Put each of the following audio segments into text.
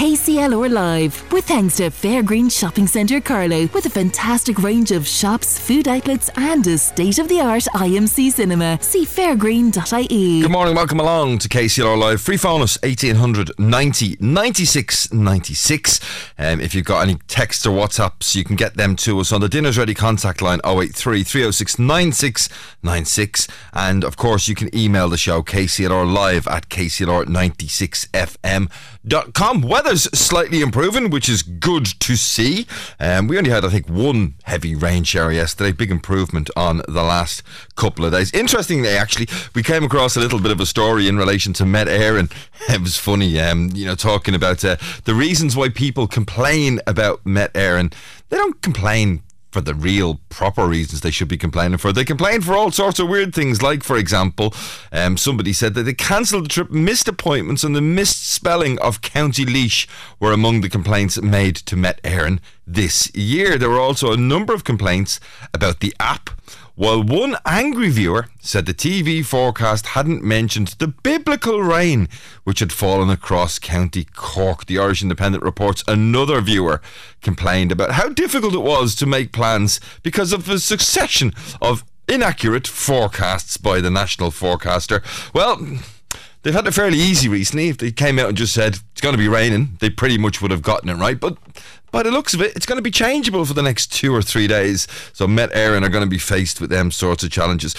KCLR Live with thanks to Fairgreen Shopping Centre Carlow with a fantastic range of shops, food outlets, and a state of the art IMC cinema. See fairgreen.ie. Good morning, welcome along to KCLR Live. Free phone us 1800 90 96 96. Um, if you've got any texts or WhatsApps, you can get them to us on the Dinners Ready contact line 083 306 9696. And of course, you can email the show KCLR Live at KCLR96FM.com. Weather's slightly improving, which is good to see. Um, we only had, I think, one heavy rain shower yesterday. Big improvement on the last couple of days. Interestingly, actually, we came across a little bit of a story in relation to Met Éireann, and It was funny, um, you know, talking about uh, the reasons why people complain about Met Éireann, and They don't complain for the real proper reasons they should be complaining for. They complain for all sorts of weird things, like, for example, um, somebody said that they cancelled the trip, missed appointments, and the misspelling of County Laois were among the complaints made to Met Éireann this year. There were also a number of complaints about the app while one angry viewer said the TV forecast hadn't mentioned the biblical rain which had fallen across County Cork. The Irish Independent reports another viewer complained about how difficult it was to make plans because of the succession of inaccurate forecasts by the national forecaster. Well, they've had it fairly easy recently. If they came out and just said it's going to be raining, they pretty much would have gotten it right. But by the looks of it, it's going to be changeable for the next two or three days. So Met Éireann are going to be faced with them sorts of challenges.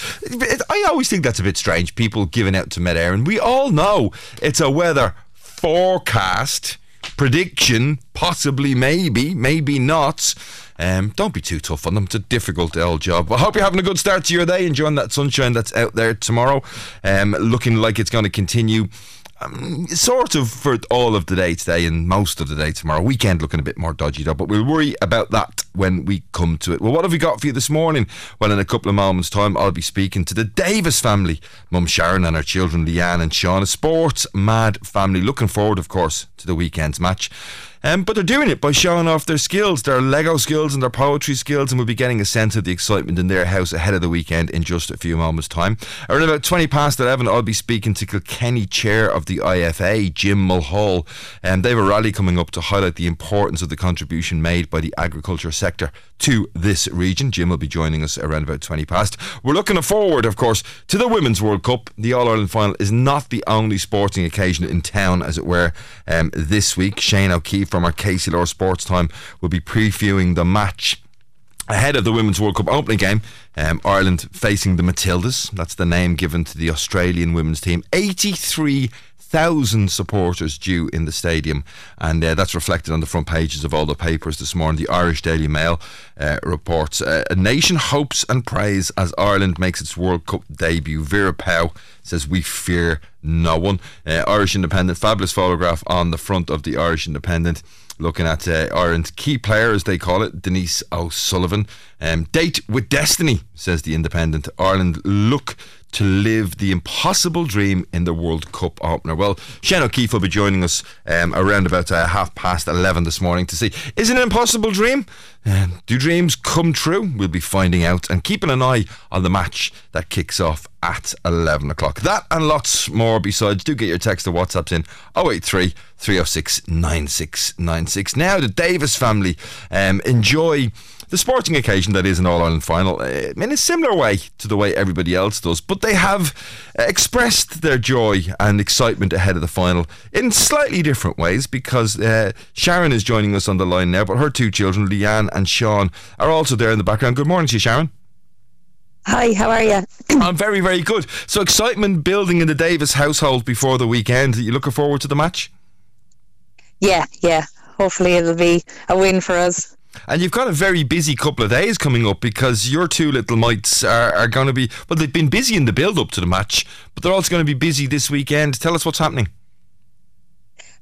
I always think that's a bit strange. People giving out to Met Éireann. We all know it's a weather forecast prediction, possibly, maybe, maybe not. Um, don't be too tough on them. It's a difficult old job. I hope you're having a good start to your day, enjoying that sunshine that's out there tomorrow. Um, looking like it's going to continue um, sort of for all of the day today and most of the day tomorrow. Weekend looking a bit more dodgy though, but we'll worry about that when we come to it. Well, what have we got for you this morning? Well, in a couple of moments' time, I'll be speaking to the Davis family, Mum Sharon and her children Leanne and Sean, a sports mad family. Looking forward, of course, to the weekend's match. Um, but they're doing it by showing off their skills, their Lego skills and their poetry skills, and we'll be getting a sense of the excitement in their house ahead of the weekend in just a few moments' time. Around about 20 past 11, I'll be speaking to Kilkenny Chair of the IFA, Jim Mulhall. And um, they have a rally coming up to highlight the importance of the contribution made by the agriculture sector to this region. Jim will be joining us around about 20 past. We're looking forward, of course, to the Women's World Cup. The All Ireland final is not the only sporting occasion in town, as it were, um, this week. Shane O'Keeffe from our KCLR Sports Time will be previewing the match ahead of the Women's World Cup opening game. Um, Ireland facing the Matildas. That's the name given to the Australian women's team. 83 thousand supporters due in the stadium, and uh, that's reflected on the front pages of all the papers this morning. The Irish Daily Mail uh, reports uh, a nation hopes and prays as Ireland makes its World Cup debut. Vera Pauw says we fear no one. Uh, Irish Independent, fabulous photograph on the front of the Irish Independent looking at uh, Ireland's key player, as they call it, Denise O'Sullivan. Um, date with destiny, says the Independent. Ireland look to live the impossible dream in the World Cup opener. Well, Shane O'Keeffe will be joining us um, around about uh, half past 11 this morning to see is it an impossible dream? Uh, do dreams come true? We'll be finding out and keeping an eye on the match that kicks off at 11 o'clock. That and lots more besides. Do get your text or WhatsApps in 083 306 9696. Now, the Davis family um, enjoy the sporting occasion that is an All Ireland final uh, in a similar way to the way everybody else does, but they have expressed their joy and excitement ahead of the final in slightly different ways because uh, Sharon is joining us on the line now, but her two children, Leanne and Sean, are also there in the background. Good morning to you, Sharon. Hi, how are you? I'm very, very good. So, excitement building in the Davis household before the weekend. Are you looking forward to the match? Yeah, yeah. Hopefully, it'll be a win for us. And you've got a very busy couple of days coming up because your two little mites are, are going to be, well, they've been busy in the build up to the match, but they're also going to be busy this weekend. Tell us what's happening.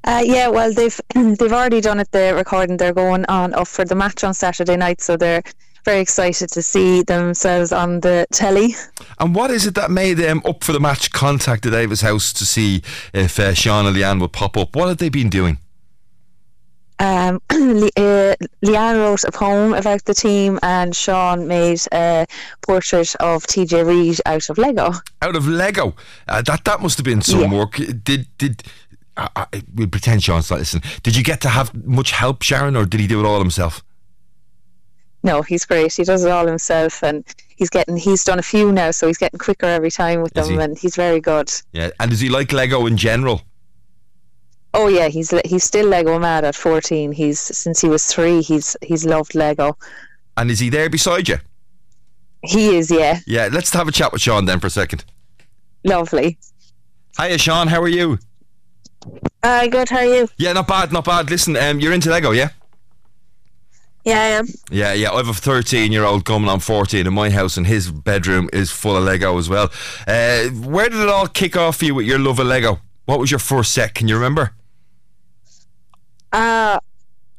Uh, yeah, well, they've they've already done it. The recording they're going on up for the match on Saturday night, so they're very excited to see themselves on the telly. And what is it that made them up for the match contact the Davis House to see if uh, Sean and Leanne would pop up? What have they been doing? Um, Le- uh, Leanne wrote a poem about the team, and Sean made a portrait of TJ Reid out of Lego. Out of Lego, uh, that that must have been some Yeah. work. Did did I, I, we'll pretend Sean's not listening. Did you get to have much help, Sharon, or did he do it all himself? No, he's great. He does it all himself, and he's getting he's done a few now, so he's getting quicker every time with Is them, he? and he's very good. Yeah. And does he like Lego in general? Oh yeah, he's he's still Lego mad at fourteen. He's since he was three. He's he's loved Lego. And is he there beside you? He is, yeah, Yeah. Let's have a chat with Sean then for a second. lovely. Hiya, Sean. How are you? Uh, good. How are you? Yeah, not bad, not bad. Listen, um, you're into Lego, yeah? Yeah, I am. Yeah, yeah. I have a 13 year old coming on 14 in my house, and his bedroom is full of Lego as well. Uh, where did it all kick off for you with your love of Lego? What was your first set? Can you remember? Uh,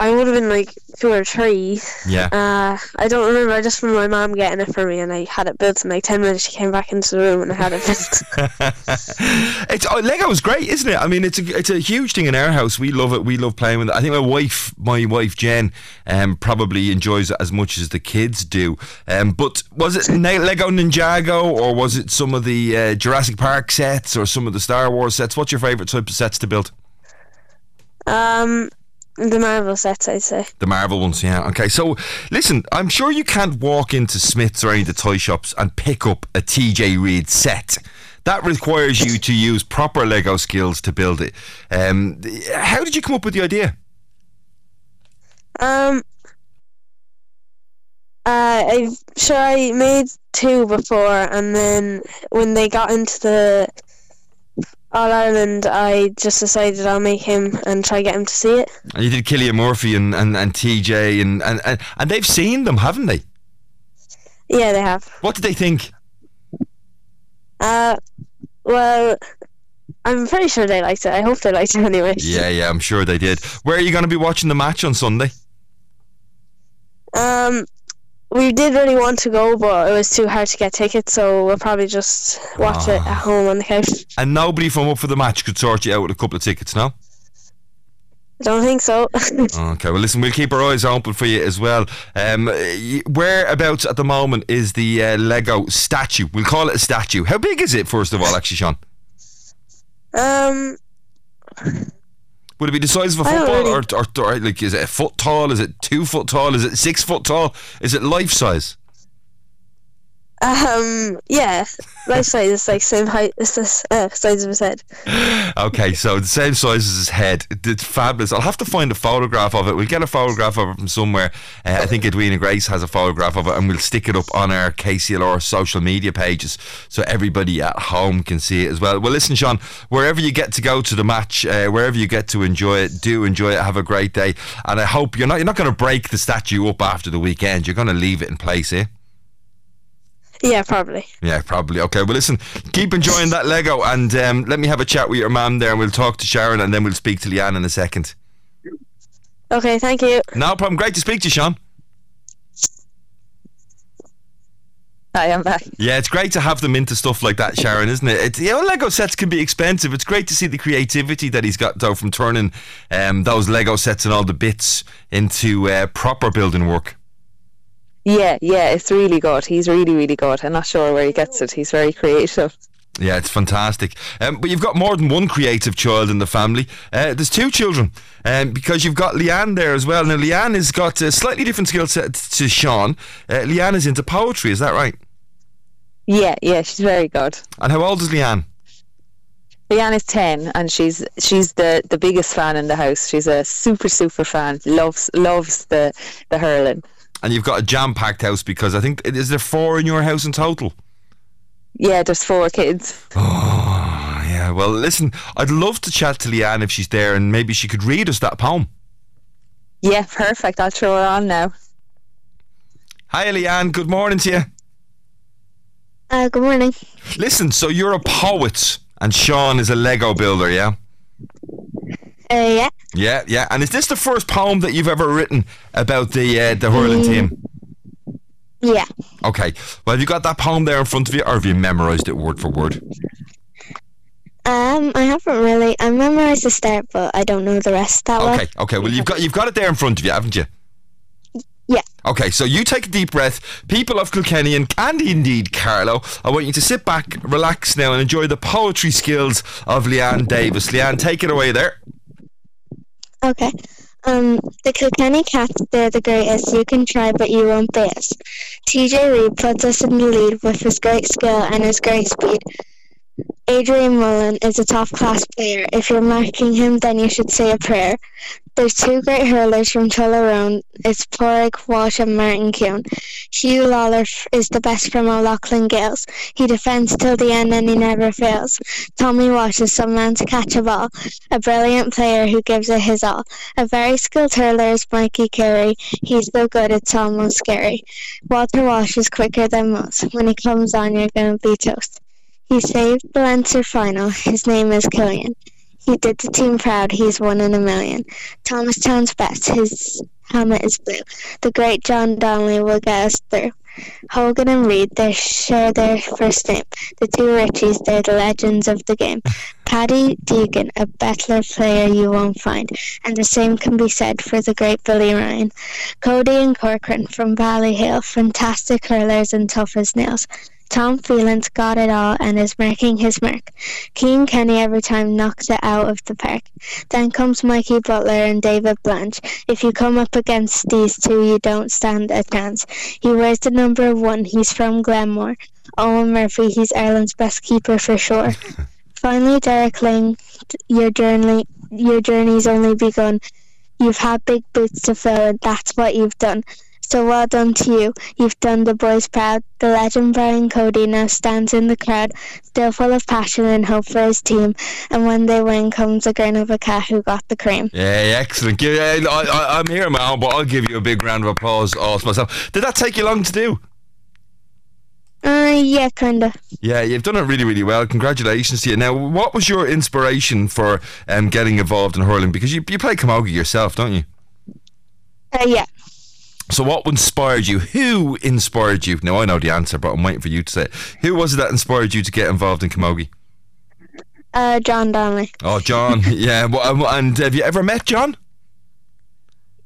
I would have been like two or three. Yeah. Uh, I don't remember. I just remember my mom getting it for me, and I had it built in like ten minutes. She came back into the room, and I had it built. it's oh, Lego is great, isn't it? I mean, it's a it's a huge thing in our house. We love it. We love playing with it. I think my wife, my wife Jen, um, probably enjoys it as much as the kids do. Um, but was it Lego Ninjago or was it some of the uh, Jurassic Park sets or some of the Star Wars sets? What's your favorite type of sets to build? um, the Marvel sets, I'd say. The Marvel ones, yeah. Okay, so listen, I'm sure you can't walk into Smith's or any of the toy shops and pick up a TJ Reid set. That requires you to use proper Lego skills to build it. Um, how did you come up with the idea? Um, uh, I'm sure I made two before, and then when they got into the All Ireland, I just decided I'll make him and try get him to see it. And you did Killian Murphy and, and, and TJ, and, and, and, and they've seen them, haven't they? Yeah, they have. What did they think? Uh, well, I'm pretty sure they liked it. I hope they liked it anyway. Yeah, yeah, I'm sure they did. Where are you going to be watching the match on Sunday? Um, we did really want to go, but it was too hard to get tickets, so we'll probably just watch it Ah. at home on the couch. And nobody from Up for the Match could sort you out with a couple of tickets, no? I don't think so. Okay, well, listen, we'll keep our eyes open for you as well. Um, whereabouts at the moment is the uh, Lego statue? We'll call it a statue. How big is it, first of all, actually, Sean? um, Would it be the size of a football, or, or, or like is it a foot tall? Is it two foot tall? Is it six foot tall? Is it life size? Um, yeah, life size is like same height as the uh, size of his head. Okay, so the same size as his head. It's fabulous. I'll have to find a photograph of it. We'll get a photograph of it from somewhere. Uh, I think Edwina Grace has a photograph of it, and we'll stick it up on our KCLR social media pages so everybody at home can see it as well. Well, listen, Sean, wherever you get to go to the match, uh, wherever you get to enjoy it, do enjoy it. Have a great day, and I hope you're not you're not going to break the statue up after the weekend. You're going to leave it in place, eh? Yeah, probably. Yeah, probably. Okay, well, listen, keep enjoying that Lego and um, let me have a chat with your mum there and we'll talk to Sharon and then we'll speak to Leanne in a second. Okay, thank you. No problem. Great to speak to you, Sean. I am back. Yeah, it's great to have them into stuff like that, Sharon, isn't it? It's, you know, Lego sets can be expensive. It's great to see the creativity that he's got, though, from turning um, those Lego sets and all the bits into uh, proper building work. Yeah, yeah, it's really good. He's really, really good. I'm not sure where he gets it. He's very creative. Yeah, it's fantastic. Um, but you've got more than one creative child in the family. Uh, there's two children um, because you've got Leanne there as well. Now, Leanne has got a slightly different skill set to Sean. Uh, Leanne is into poetry, is that right? Yeah, yeah, she's very good. And how old is Leanne? Leanne is ten, and she's she's the, the biggest fan in the house. She's a super super fan. loves loves the the hurling. And you've got a jam packed house because I think, is there four in your house in total? Yeah, there's four kids. Oh, yeah. Well, listen, I'd love to chat to Leanne if she's there and maybe she could read us that poem. Yeah, perfect. I'll throw her on now. Hi, Leanne. Good morning to you. Uh, good morning. Listen, so you're a poet and Sean is a Lego builder, yeah? Uh, yeah. Yeah, yeah. And is this the first poem that you've ever written about the uh, the hurling team? Yeah. Okay. Well, have you got that poem there in front of you, or have you memorised it word for word? Um, I haven't really. I memorized the start, but I don't know the rest that Okay. Okay. Well, you've got you've got it there in front of you, haven't you? Yeah. Okay, so you take a deep breath. People of Kilkenny and, and indeed Carlow, I want you to sit back, relax now, and enjoy the poetry skills of Leanne Davis. Leanne, take it away there. Okay. Um, the Kilkenny Cats, they're the greatest. You can try, but you won't beat us. TJ Reid puts us in the lead with his great skill and his great speed. Adrian Mullen is a top class player. If you're marking him, then you should say a prayer. There's two great hurlers from Tullaroan. It's Pádraig Walsh and Martin Keoghan. Huw Lawlor is the best from O'Loughlin Gaels. He defends till the end and he never fails. Tommy Walsh is some man to catch a ball. A brilliant player who gives it his all. A very skilled hurler is Mikey Carey. He's so good it's almost scary. Walter Walsh is quicker than most. When he comes on, you're going to be toast. He saved the Leinster final. His name is Killian. He did the team proud. He's one in a million. Thomastown's best. His helmet is blue. The great John Donnelly will get us through. Hogan and Reid, they share their first name. The two Richies, they're the legends of the game. Paddy Deegan, a better player you won't find, and the same can be said for the great Billy Ryan. Cody and Corcoran from Ballyhale, fantastic hurlers and tough as nails. Tom Phelan's got it all and is marking his mark. Cian Kenny every time knocks it out of the park. Then comes Mikey Butler and David Blanche. If you come up against these two, you don't stand a chance. He wears the number one. He's from Glenmore. Eoin Murphy, he's Ireland's best keeper for sure. Finally, Derek Lyng, your journey, your journey's only begun. You've had big boots to fill, and that's what you've done. So well done to you. You've done the boys proud. The legend Brian Cody now stands in the crowd, still full of passion and hope for his team. And when they win comes a grin of a cat who got the cream. Yeah, excellent. Give, I, I, I'm here, man, but I'll give you a big round of applause also myself. Did that take you long to do? Uh, yeah, kinda. Yeah, you've done it really, really well. Congratulations to you. Now, what was your inspiration for um, getting involved in hurling? Because you, you play camogie yourself, don't you? Uh, yeah. So, what inspired you? Who inspired you? Now, I know the answer, but I'm waiting for you to say it. Who was it that inspired you to get involved in camogie? Uh, John Donnelly. Oh, John. yeah. Well, and have you ever met John?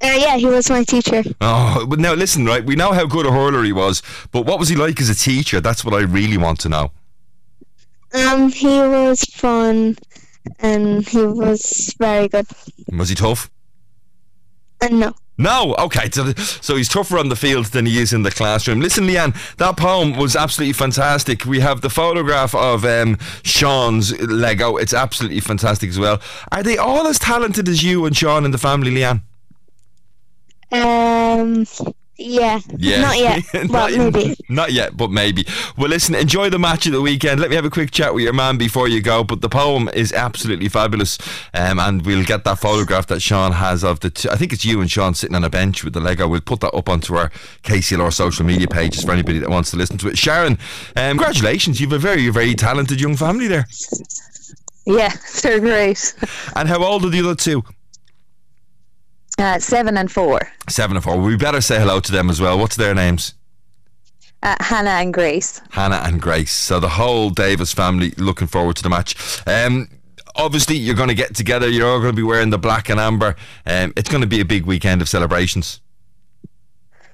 Uh, yeah, he was my teacher. Oh, but now listen, right? We know how good a hurler he was, but what was he like as a teacher? That's what I really want to know. Um, he was fun, and he was very good. Was he tough? Uh, no. No, okay. So, so he's tougher on the field than he is in the classroom. Listen, Leanne, that poem was absolutely fantastic. We have the photograph of um, Sean's Lego. It's absolutely fantastic as well. Are they all as talented as you and Sean in the family, Leanne? Um, yeah. Yeah. Not yet. not, well, maybe. Not yet, but maybe. Well, listen, enjoy the match of the weekend. Let me have a quick chat with your man before you go. But the poem is absolutely fabulous. Um, and we'll get that photograph that Sean has of the. T- I think it's you and Sean sitting on a bench with the Lego. We'll put that up onto our KCLR social media pages for anybody that wants to listen to it. Sharon, um, congratulations. You've a very, very talented young family there. Yeah, they're great. And how old are the other two? Uh, seven and four. Seven and four. We better say hello to them as well. What's their names? Uh, Hannah and Grace. Hannah and Grace. So the whole Davis family looking forward to the match. Um, obviously, you're going to get together. You're all going to be wearing the black and amber. Um, it's going to be a big weekend of celebrations.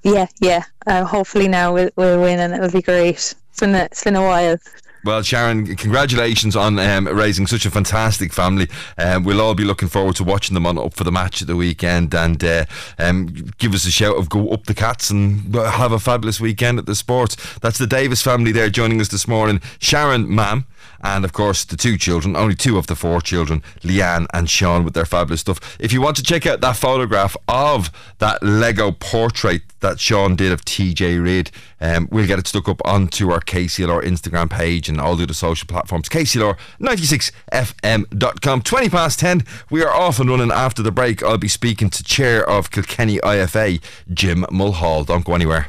Yeah, yeah. Uh, hopefully now we'll, we'll win and it'll be great. It's been a, it's been a while. Well, Sharon, congratulations on um, raising such a fantastic family. Um, we'll all be looking forward to watching them on up for the match at the weekend. And uh, um, give us a shout of go up the cats and have a fabulous weekend at the sports. That's the Davis family there joining us this morning. Sharon, ma'am and of course the two children, only two of the four children, Leanne and Sean, with their fabulous stuff. If you want to check out that photograph of that Lego portrait that Sean did of TJ Reid, um, we'll get it stuck up onto our KCLR Instagram page and all the other social platforms. KCLR96fm.com. 20 past 10. We are off and running after the break. I'll be speaking to Chair of Kilkenny IFA, Jim Mulhall. Don't go anywhere.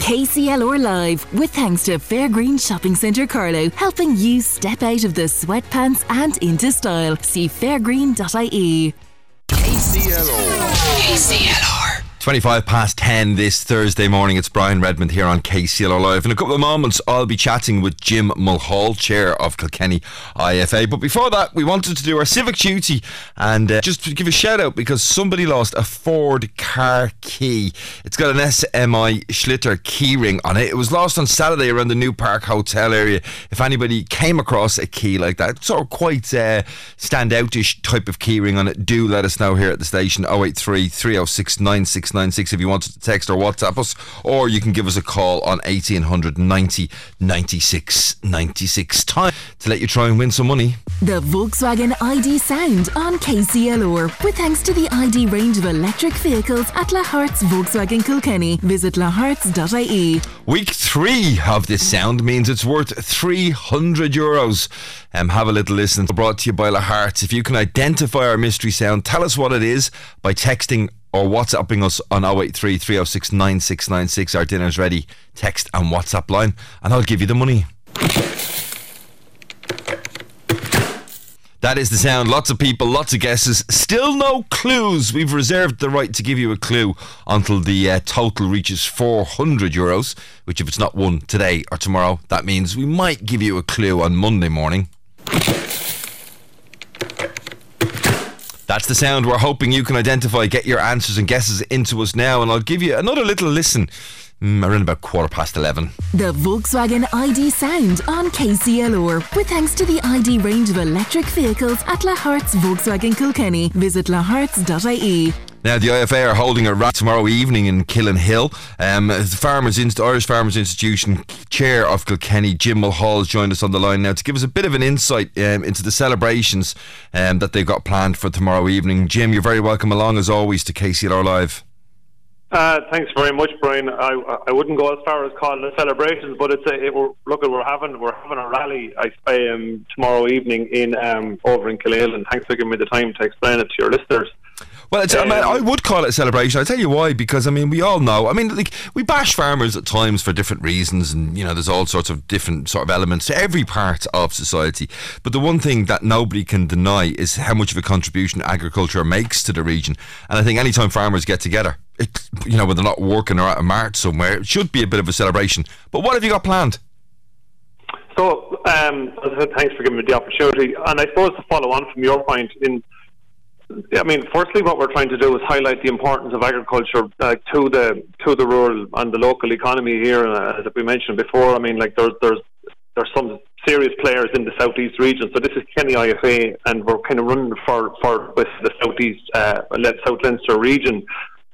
KCLR Live, with thanks to Fairgreen Shopping Centre Carlow, helping you step out of the sweatpants and into style. See fairgreen.ie. KCLR. KCLR. 25 past 10 this Thursday morning. It's Brian Redmond here on KCLR Live. In a couple of moments, I'll be chatting with Jim Mulhall, Chair of Kilkenny IFA. But before that, we wanted to do our civic duty and uh, just to give a shout out because somebody lost a Ford car key. It's got an SMI Schlitter keyring on it. It was lost on Saturday around the New Park Hotel area. If anybody came across a key like that, sort of quite uh, standoutish type of keyring on it, do let us know here at the station 083 306 9696 if you wanted to text or WhatsApp us, or you can give us a call on 1800 90 96 96. Time to let you try and win some money. The Volkswagen ID Sound on KCLR. With thanks to the ID range of electric vehicles at Lahart's Volkswagen Kilkenny. Visit laharts.ie. Week three of this sound means it's worth 300 euros. Um, have a little listen. Brought to you by Lahart's. If you can identify our mystery sound, tell us what it is by texting or WhatsApping us on 083 306 9696. Our dinner's ready. Text and WhatsApp line, and I'll give you the money. That is the sound. Lots of people, lots of guesses. Still no clues. We've reserved the right to give you a clue until the uh, total reaches 400 euros, which, if it's not won today or tomorrow, that means we might give you a clue on Monday morning. That's the sound we're hoping you can identify. Get your answers and guesses into us now, and I'll give you another little listen mm, around about quarter past 11. The Volkswagen ID Sound on KCLR. With thanks to the ID range of electric vehicles at Lahart's Volkswagen Kilkenny. Visit laharts.ie. Now, the IFA are holding a rally tomorrow evening in Killinhill. Um, the Farmers Inst- Irish Farmers Institution Chair of Kilkenny, Jim Mulhall, has joined us on the line now to give us a bit of an insight um, into the celebrations um, that they've got planned for tomorrow evening. Jim, you're very welcome along as always to KCLR Live. Uh, thanks very much, Brian. I, I wouldn't go as far as calling it celebrations, but it's a, it, we're, look, we're having we're having a rally I, um, tomorrow evening in um, over in Kilhill, and thanks for giving me the time to explain it to your listeners. Well, it's, I, mean, I would call it a celebration. I'll tell you why. Because I mean, we all know. I mean, like we bash farmers at times for different reasons, and you know, there's all sorts of different sort of elements to every part of society. But the one thing that nobody can deny is how much of a contribution agriculture makes to the region. And I think anytime farmers get together, it, you know, when they're not working or at a mart somewhere, it should be a bit of a celebration. But what have you got planned? So, um, I thanks for giving me the opportunity. And I suppose to follow on from your point in I mean, firstly, what we're trying to do is highlight the importance of agriculture uh, to the to the rural and the local economy here. Uh, as we mentioned before, I mean, like there's there's there's some serious players in the southeast region. So this is Kenny IFA, and we're kind of running for for with the southeast uh, South Leinster region.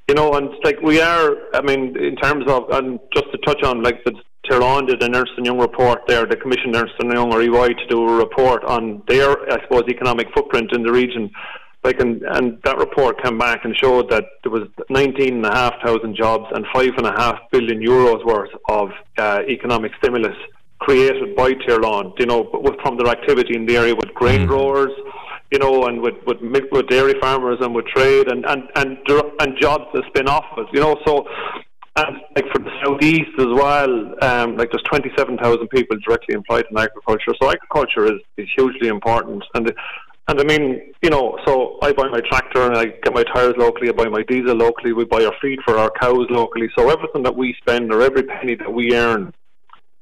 You know, and like we are, I mean, in terms of, and just to touch on, like the Tirlán did a Ernst and Young report there, the Commission Ernst and Young or EY to do a report on their, I suppose, economic footprint in the region like and, and that report came back and showed that there was 19,500 jobs and 5.5 billion euros worth of uh, economic stimulus created by Tirlán, you know, with, from their activity in the area with grain mm. growers, you know, and with, with with dairy farmers and with trade and and and, and jobs that spin off of it, you know. So, and like for the southeast as well, um, like there's 27,000 people directly employed in agriculture. So agriculture is, is hugely important, and and I mean, you know, so I buy my tractor and I get my tyres locally, I buy my diesel locally, we buy our feed for our cows locally. So everything that we spend or every penny that we earn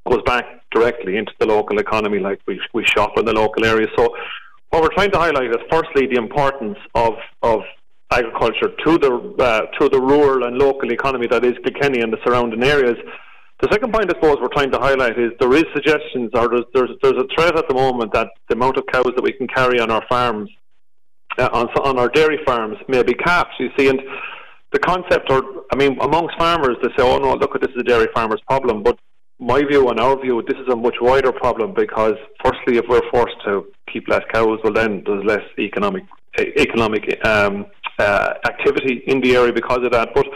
goes back directly into the local economy, like we, we shop in the local area. So what we're trying to highlight is firstly the importance of, of agriculture to the uh, to the rural and local economy that is Kilkenny and the surrounding areas. The second point, I suppose, we're trying to highlight is there is suggestions, or there's there's, there's a threat at the moment that the amount of cows that we can carry on our farms, uh, on on our dairy farms, may be capped. You see, and the concept, or I mean, amongst farmers, they say, "Oh no, look, at this is a dairy farmer's problem." But my view and our view, this is a much wider problem because, firstly, if we're forced to keep less cows, well, then there's less economic economic um, uh, activity in the area because of that. But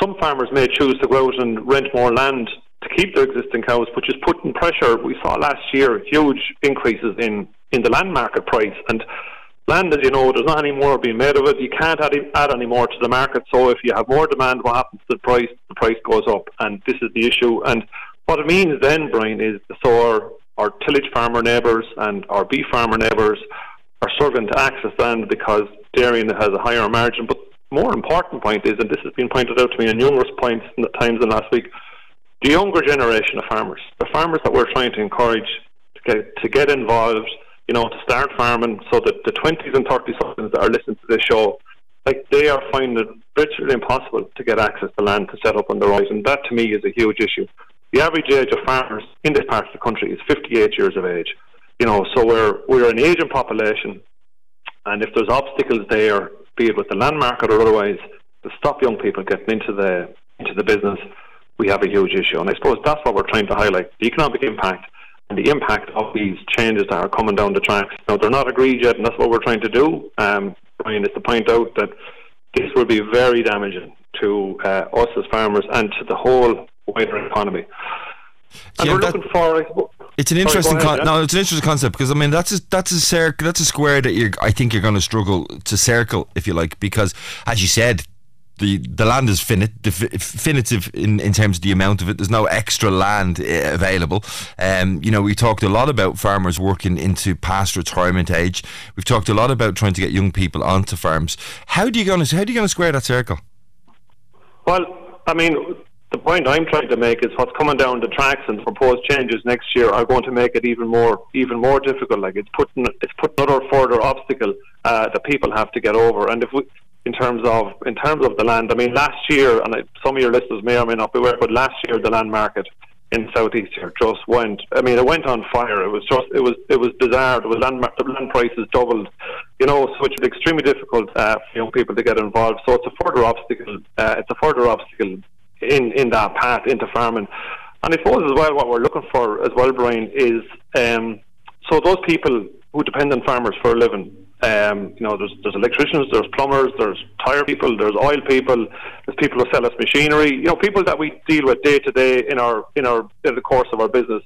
some farmers may choose to go out and rent more land to keep their existing cows, which is putting pressure. We saw last year huge increases in, in the land market price. And land, as you know, there's not any more being made of it. You can't add, add any more to the market. So if you have more demand, what happens to the price? The price goes up. And this is the issue. And what it means then, Brian, is so our, our tillage farmer neighbours and our beef farmer neighbours are struggling to access land because dairying has a higher margin. But more important point is, and this has been pointed out to me in numerous points in the times in last week, the younger generation of farmers, the farmers that we're trying to encourage to get, to get involved, you know, to start farming so that the 20s and 30 somethings that are listening to this show, like they are finding it virtually impossible to get access to land to set up on their own. And that to me is a huge issue. The average age of farmers in this part of the country is 58 years of age. You know, so we're, we're an aging population. And if there's obstacles there, be it with the land market or otherwise, to stop young people getting into the into the business, we have a huge issue. And I suppose that's what we're trying to highlight the economic impact and the impact of these changes that are coming down the tracks. Now, they're not agreed yet, and that's what we're trying to do. Um, Brian, is to point out that this will be very damaging to uh, us as farmers and to the whole wider economy. And yeah, we're that, looking for. It's an interesting Sorry, ahead, con- no, it's an interesting concept because I mean that's a that's a circle that's a square that you I think you're going to struggle to circle if you like because as you said the the land is finite, definitive in, in terms of the amount of it. There's no extra land uh, available. Um, you know, we talked a lot about farmers working into past retirement age. We've talked a lot about trying to get young people onto farms. How do you going to how do you going to square that circle? Well, I mean, the point I'm trying to make is what's coming down the tracks and proposed changes next year are going to make it even more even more difficult. Like it's putting it's putting another further obstacle uh, that people have to get over. And if we in terms of in terms of the land. I mean, last year, and some of your listeners may or may not be aware, but last year the land market in southeast here just went. I mean, it went on fire. It was just it was it was bizarre. It was land the land prices doubled. You know, so it's extremely difficult uh, for young people to get involved. So it's a further obstacle. Uh, it's a further obstacle in in that path into farming. And I suppose as well, what we're looking for as well, Brian, is um, so those people who depend on farmers for a living um, you know, there's there's electricians, there's plumbers, there's tire people, there's oil people, there's people who sell us machinery. You know, people that we deal with day to day in our in our in the course of our business.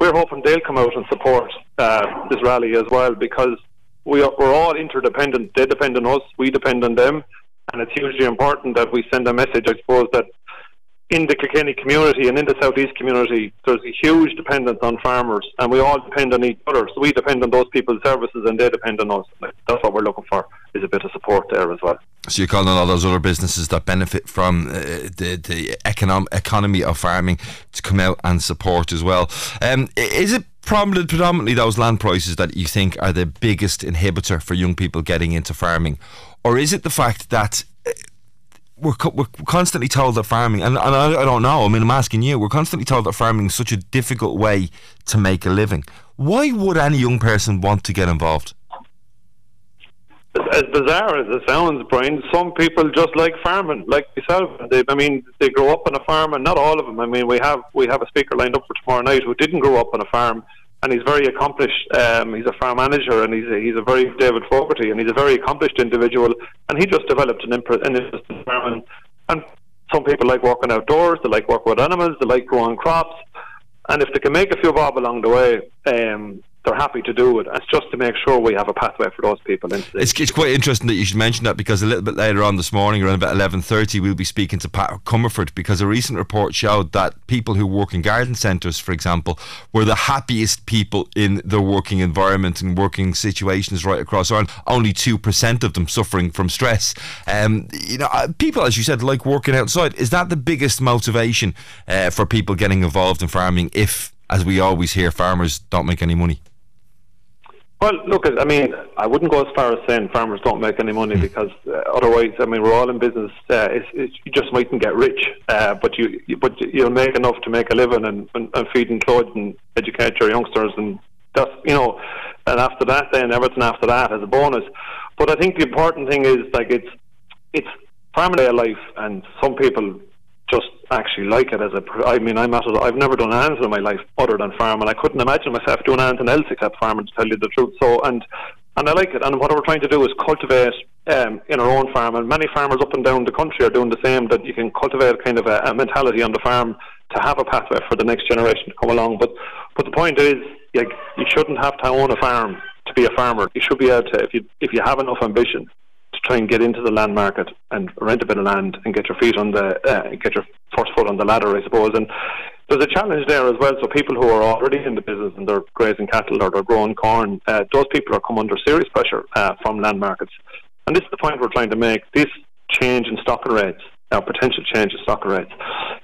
We're hoping they'll come out and support uh, this rally as well because we are, we're all interdependent. They depend on us, we depend on them, and it's hugely important that we send a message. I suppose that in the Kilkenny community and in the southeast community, there's a huge dependence on farmers, and we all depend on each other. So we depend on those people's services, and they depend on us. That's what we're looking for is a bit of support there as well. So you're calling on all those other businesses that benefit from uh, the the economic economy of farming to come out and support as well. Um, is it predominantly those land prices that you think are the biggest inhibitor for young people getting into farming, or is it the fact that we're, we're constantly told that farming, and, and I, I, don't know, I mean, I'm asking you, we're constantly told that farming is such a difficult way to make a living. Why would any young person want to get involved? As bizarre as it sounds, Brian, some people just like farming, like yourself. They, I mean, they grow up on a farm, and not all of them. I mean, we have we have a speaker lined up for tomorrow night who didn't grow up on a farm, and he's very accomplished. Um, he's a farm manager, and he's a, he's a very David Fogarty, and he's a very accomplished individual. And he just developed an, interest in farming. And some people like working outdoors. They like working with animals. They like growing crops. And if they can make a few bob along the way, um, they're happy to do it. It's just to make sure we have a pathway for those people. It's, it's quite interesting that you should mention that because a little bit later on this morning, around about eleven thirty, we'll be speaking to Pat Comerford because a recent report showed that people who work in garden centres, for example, were the happiest people in their working environment and working situations right across Ireland. Only two percent of them suffering from stress. Um, you know, uh, people, as you said, like working outside. Is that the biggest motivation uh, for people getting involved in farming? If, as we always hear, farmers don't make any money. Well, look, I mean, I wouldn't go as far as saying farmers don't make any money hmm. because uh, otherwise, I mean, we're all in business. Uh, it's, it's, you just mightn't get rich, uh, but you, you, but you'll make enough to make a living and, and, and feed and clothe and educate your youngsters, and that's you know, and after that, then everything after that as a bonus. But I think the important thing is like it's it's family life, and some people actually like it as a. I mean, I'm not. I've never done anything in my life other than farm, and I couldn't imagine myself doing anything else except farming. To tell you the truth, so and and I like it. And what we're trying to do is cultivate um, in our own farm, and many farmers up and down the country are doing the same. That you can cultivate kind of a, a mentality on the farm to have a pathway for the next generation to come along. But but the point is, like, you shouldn't have to own a farm to be a farmer. You should be able to, if you if you have enough ambition, try and get into the land market and rent a bit of land and get your feet on the uh, get your first foot on the ladder, I suppose. And there's a challenge there as well. So people who are already in the business and they're grazing cattle or they're growing corn, uh, those people are come under serious pressure uh, from land markets. And this is the point we're trying to make. This change in stocking rates, now potential change in stocking rates.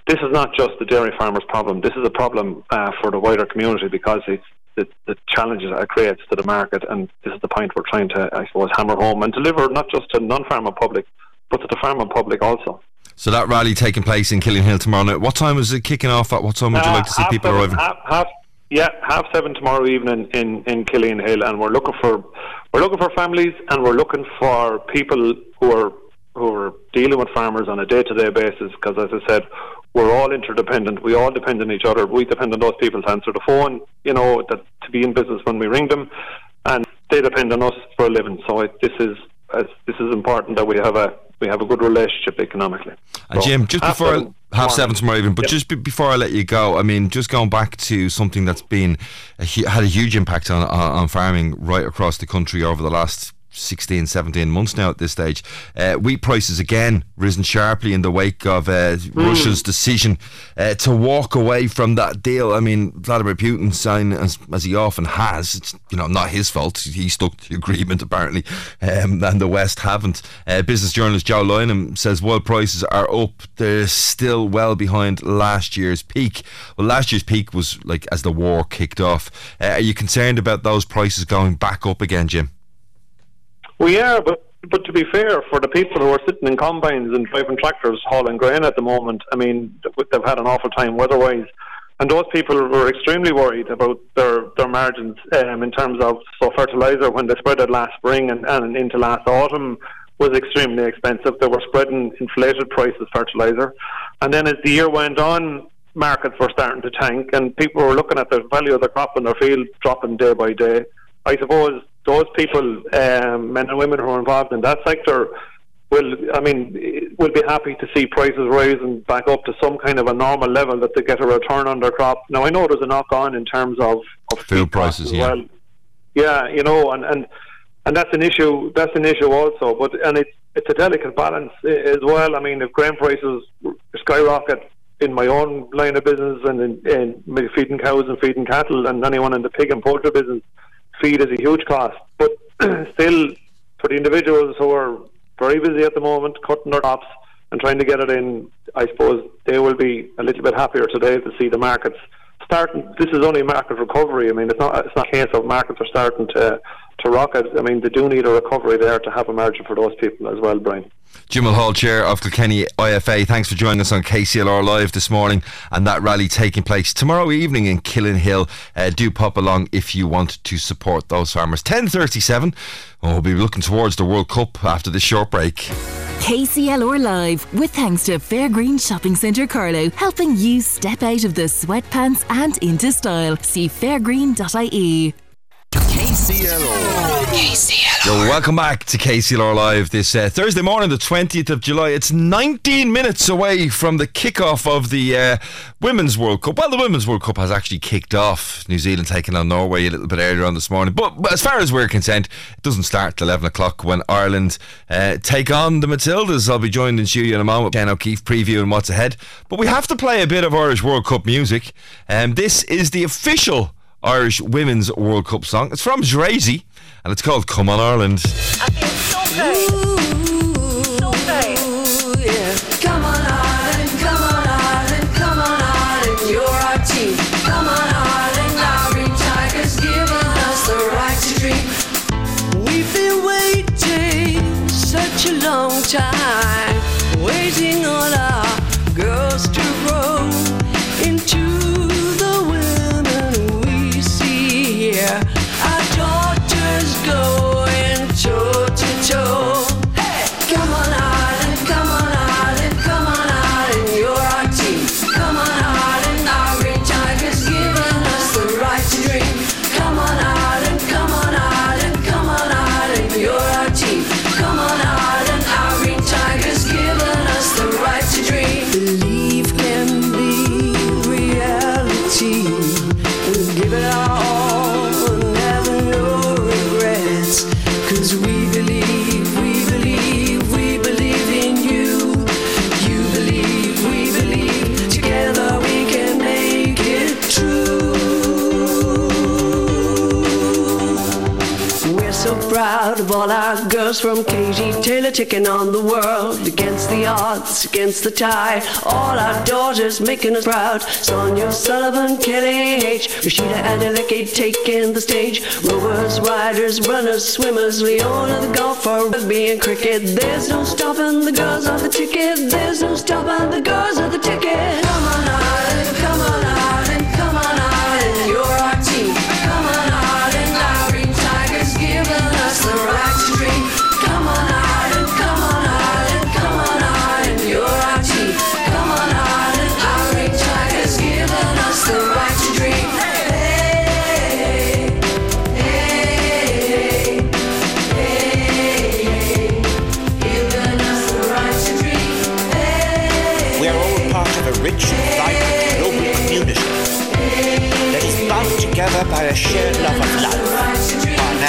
This is not just the dairy farmers' problem. This is a problem uh, for the wider community because it's the, the challenges it creates to the market, and this is the point we're trying to, I suppose, hammer home and deliver not just to non-farmer public, but to the farmer public also. So that rally taking place in Killinghill tomorrow night. What time is it kicking off at? What time would you Uh, like to see people seven, arriving? Half, half, yeah, half seven tomorrow evening in in Killinghill, and we're looking for we're looking for families, and we're looking for people who are who are dealing with farmers on a day to day basis. Because as I said, we're all interdependent. We all depend on each other. We depend on those people to answer the phone. You know that to be in business when we ring them, and they depend on us for a living. So it, this is uh, this is important that we have a we have a good relationship economically. And So, Jim, just before seven half tomorrow seven tomorrow evening, but Yep. just be, before I let you go, I mean, just going back to something that's been a, had a huge impact on, on on farming right across the country over the last 16, 17 months now at this stage. Uh, wheat prices again risen sharply in the wake of uh, Hmm. Russia's decision uh, to walk away from that deal. I mean, Vladimir Putin signed as, as he often has. It's you know not his fault. He stuck to the agreement apparently, um, and the West haven't. Uh, business journalist Joe Lynam says while prices are up, they're still well behind last year's peak. Well, last year's peak was like as the war kicked off. Uh, are you concerned about those prices going back up again, Jim? We are, but but to be fair, for the people who are sitting in combines and driving tractors hauling grain at the moment, I mean, they've had an awful time weather-wise, and those people were extremely worried about their their margins um, in terms of so fertilizer when they spread it last spring and, and into last autumn was extremely expensive. They were spreading inflated prices fertilizer, and then as the year went on. Markets were starting to tank, and people were looking at the value of the crop in their field dropping day by day. I suppose those people, um, men and women who are involved in that sector, will, I mean, will be happy to see prices rising back up to some kind of a normal level that they get a return on their crop. Now, I know there's a knock on in terms of, of Food prices, as yeah. Well. Yeah, you know, and, and and that's an issue. That's an issue also. But and it's it's a delicate balance as well. I mean, if grain prices skyrocket in my own line of business and in, in feeding cows and feeding cattle and anyone in the pig and poultry business, feed is a huge cost. But still, for the individuals who are very busy at the moment, cutting their crops and trying to get it in, I suppose they will be a little bit happier today to see the markets starting. This is only market recovery. I mean, it's not it's not a case of markets are starting to to rocket. I mean, they do need a recovery there to have a margin for those people as well, Brian. Jim Hall, Chair of Kilkenny IFA, thanks for joining us on KCLR Live this morning and that rally taking place tomorrow evening in Killinhill. Uh, do pop along if you want to support those farmers. 10.37, oh, we'll be looking towards the World Cup after this short break. KCLR Live, with thanks to Fairgreen Shopping Centre Carlow, helping you step out of the sweatpants and into style. See fairgreen.ie. KCLR. Yo, welcome back to KCLR Live this uh, Thursday morning, the 20th of July. It's 19 minutes away from the kickoff of the uh, Women's World Cup. Well, the Women's World Cup has actually kicked off. New Zealand taking on Norway a little bit earlier on this morning. But, but as far as we're concerned, it doesn't start till 11 o'clock when Ireland uh, take on the Matildas. I'll be joined in studio in a moment. Ken O'Keeffe previewing what's ahead. But we have to play a bit of Irish World Cup music. Um, this is the official Irish Women's World Cup song. It's from Drazy and it's called Come On Ireland. From Katie Taylor taking on the world against the odds, against the tide. All our daughters making us proud. Sonia Sullivan, Kelly H, Rhasidat Adeleke taking the stage. Rowers, riders, runners, swimmers, Leona the golfer, rugby and cricket. There's no stopping the girls are the ticket. There's no stopping the girls are the ticket. Come on,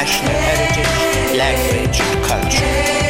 national heritage, language, culture.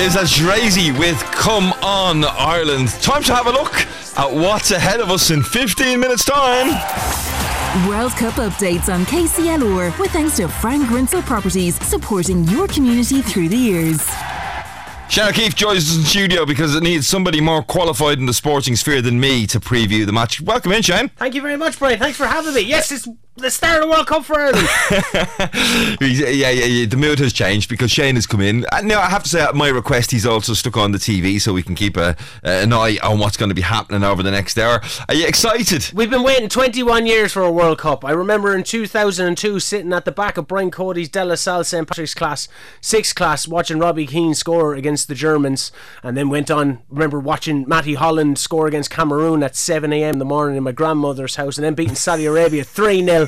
Is. That's Drazy with Come On Ireland. Time to have a look at what's ahead of us in 15 minutes' time. World Cup updates on KCLR with thanks to Frank Grinsell Properties, supporting your community through the years. Shane O'Keeffe joins us in the studio because it needs somebody more qualified in the sporting sphere than me to preview the match. Welcome in, Shane. Thank you very much, Brian. Thanks for having me. Yes, it's the start of the World Cup for Ireland. Yeah, yeah, yeah. The mood has changed because Shane has come in. Uh, Now, I have to say, at my request, he's also stuck on the TV so we can keep a, an eye on what's going to be happening over the next hour. Are you excited? We've been waiting 21 years for a World Cup. I remember in 2002 sitting at the back of Brian Cody's De La Salle St. Patrick's class, sixth class, watching Robbie Keane score against the Germans, and then went on. Remember watching Matty Holland score against Cameroon at 7 a.m. in the morning in my grandmother's house, and then beating Saudi Arabia 3 0,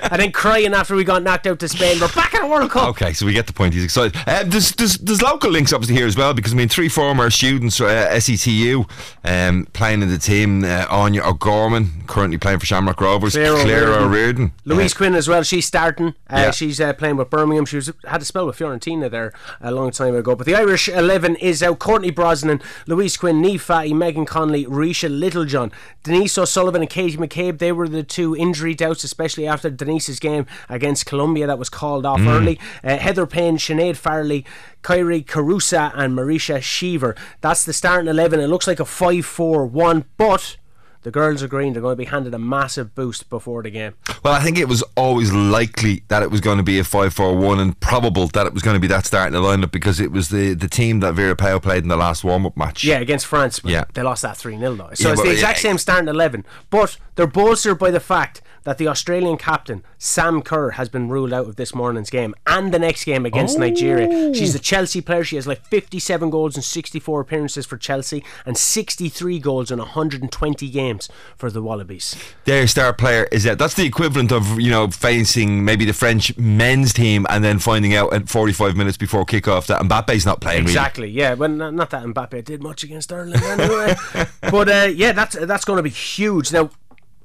and then crying after we got knocked out to Spain. We're back in a World Cup. Okay, so we get the point. He's excited. Uh, there's, there's, there's local links obviously here as well because I mean three former students, uh, SETU, um, playing in the team. Uh, Áine O'Gorman currently playing for Shamrock Rovers. Claire Claire O'Riordan. O'Riordan. Louise Quinn as well. She's starting. Uh, Yeah. She's uh, playing with Birmingham. She was had a spell with Fiorentina there a long time ago. But the Irish eleven is out. Courtney Brosnan, Louise Quinn, Niamh Fahey, Megan Connolly, Ruesha Littlejohn, Denise O'Sullivan, and Katie McCabe. They were the two injury doubts, especially after Denise's game against Colombia that was called off Mm. early. Uh, Heather Payne, Sinéad Farrelly. Kyra Carusa and Marissa Sheva. That's the starting 11. It looks like a 5 4 1, but the girls are green. They're going to be handed a massive boost before the game. Well, I think it was always likely that it was going to be a 5 4 1 and probable that it was going to be that starting lineup because it was the, the team that Vera Pauw played in the last warm up match. Yeah, against France. But Yeah. They lost that 3 0 though. So Yeah, it's but- the exact yeah. same starting 11. But they're bolstered by the fact that the Australian captain, Sam Kerr, has been ruled out of this morning's game and the next game against Nigeria. She's a Chelsea player. She has like 57 goals and 64 appearances for Chelsea and 63 goals in 120 games for the Wallabies. Their star player is that. That's the equivalent of, you know, facing maybe the French men's team and then finding out at 45 minutes before kickoff that Mbappe's not playing. really. Exactly. Yeah. Well, not that Mbappe did much against Ireland anyway. but uh, yeah, that's that's going to be huge. Now,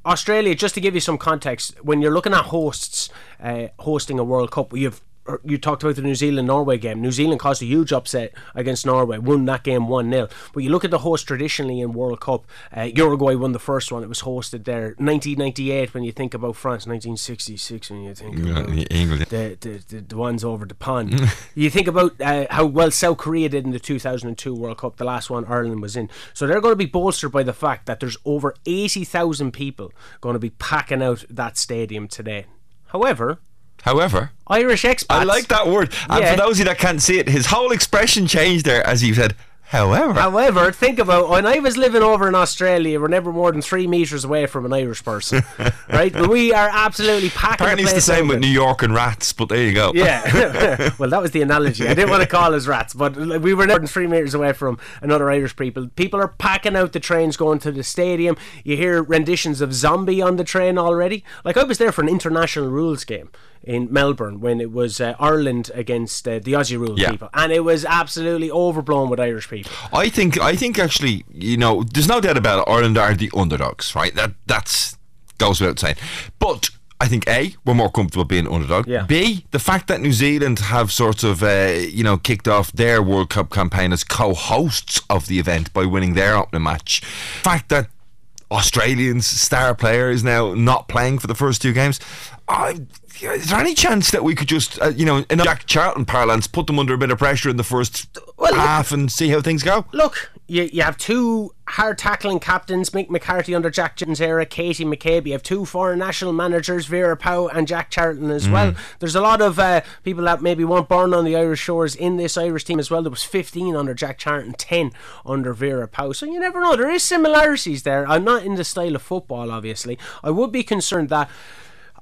Australia. Just to give you some context, when you're looking at hosts uh, hosting a World Cup, you have or you talked about the New Zealand Norway game. New Zealand caused a huge upset against Norway, won that game 1 0. But you look at the host traditionally in World Cup, uh, Uruguay won the first one. It was hosted there. 1998, when you think about France, 1966, when you think about England. the, the, the, the ones over the pond. you think about uh, how well South Korea did in the 2002 World Cup, the last one Ireland was in. So they're going to be bolstered by the fact that there's over 80,000 people going to be packing out that stadium today. However, However, Irish expats. I like that word. And Yeah. for those of you that can't see it, his whole expression changed there as he said, however. However, think about when I was living over in Australia, we're never more than three meters away from an Irish person, right? But we are absolutely packed. Apparently, the it's the same out with New York and rats, but there you go. Yeah. well, that was the analogy. I didn't want to call us rats, but we were more than three meters away from another Irish people. People are packing out the trains going to the stadium. You hear renditions of Zombie on the train already. Like I was there for an international rules game in Melbourne when it was uh, Ireland against uh, the Aussie rules Yeah. people, and it was absolutely overblown with Irish people. I think I think actually, you know, there's no doubt about it. Ireland are the underdogs, right? That that's goes without saying. But I think a we're more comfortable being underdog. Yeah. B the fact that New Zealand have sort of uh, you know kicked off their World Cup campaign as co-hosts of the event by winning their opening match. Fact that Australians star player is now not playing for the first two games. I, is there any chance that we could just, uh, you know, in Jack Charlton parlance, put them under a bit of pressure in the first Well, look- half and see how things go? Look, you, you have two hard tackling captains, Mick McCarthy under Jack Jones era, Katie McCabe. You have two foreign national managers, Vera Pauw and Jack Charlton as well. There's a lot of uh, people that maybe weren't born on the Irish shores in this Irish team as well. There was 15 under Jack Charlton, 10 under Vera Pauw. So you never know. There is similarities there. I'm not in the style of football, obviously. I would be concerned that.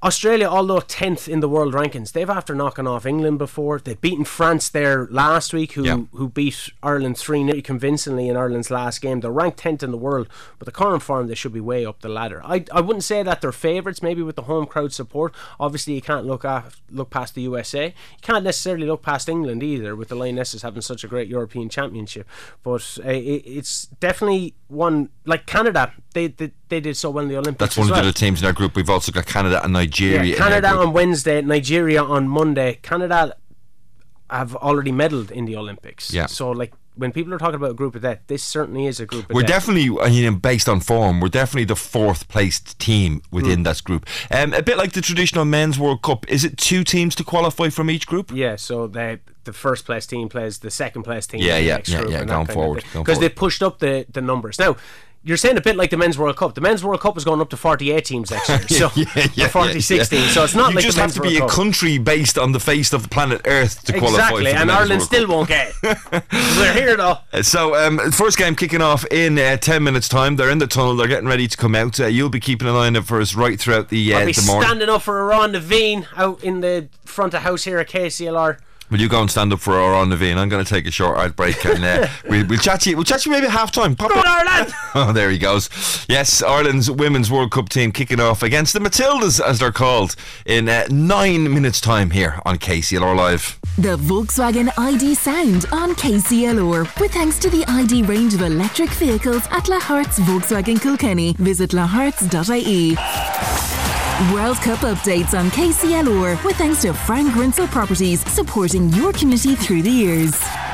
Australia, although 10th in the world rankings, they've after knocking off England before. They've beaten France there last week, who Yeah. who beat Ireland 3 0 convincingly in Ireland's last game. They're ranked 10th in the world, but the current form, they should be way up the ladder. I, I wouldn't say that they're favourites, maybe with the home crowd support. Obviously, you can't look at, look past the USA. You can't necessarily look past England either, with the Lionesses having such a great European championship. But uh, it, it's definitely one, like Canada, they, they, they did so well in the Olympics. That's one of the well. other teams in our group. We've also got Canada and Nigeria. Yeah, Canada on Wednesday, Nigeria on Monday. Canada have already medalled in the Olympics. Yeah. So like when people are talking about a group of death, this certainly is a group of We're death. definitely, I mean, based on form, we're definitely the fourth placed team within that group. Um, a bit like the traditional men's World Cup. Is it two teams to qualify from each group? yeah, so the the first place team plays the second place team. Yeah, the yeah, yeah, yeah, going forward, Because they pushed up the, the numbers. Now, you're saying a bit like the men's World Cup. The men's World Cup is going up to 48 teams next year. So yeah, or 46 yeah. teams. So it's not you like just have to be a country based on the face of the planet Earth to qualify. Exactly, and Ireland World still Cup. won't get it. We're here though. Uh, So, um, first game kicking off in uh, 10 minutes' time. They're in the tunnel, they're getting ready to come out. Uh, you'll be keeping an eye on it for us right throughout the, uh, I'll be the morning. standing up for Iran Naveen out in the front of house here at KCLR. Will you go and stand up for our on Naveen? I'm going to take a short out break and uh, we'll, we'll chat to you. We'll chat to you maybe at half time. Pop on, Ireland! Oh, there he goes. Yes, Ireland's Women's World Cup team kicking off against the Matildas, as they're called, in uh, nine minutes' time here on KCLR Live. The Volkswagen ID Sound on KCLR. With thanks to the ID range of electric vehicles at La Hartz Volkswagen Kilkenny. Visit lahartz.ie. World Cup updates on KCLR with thanks to Frank Grinsell Properties, supporting your community through the years.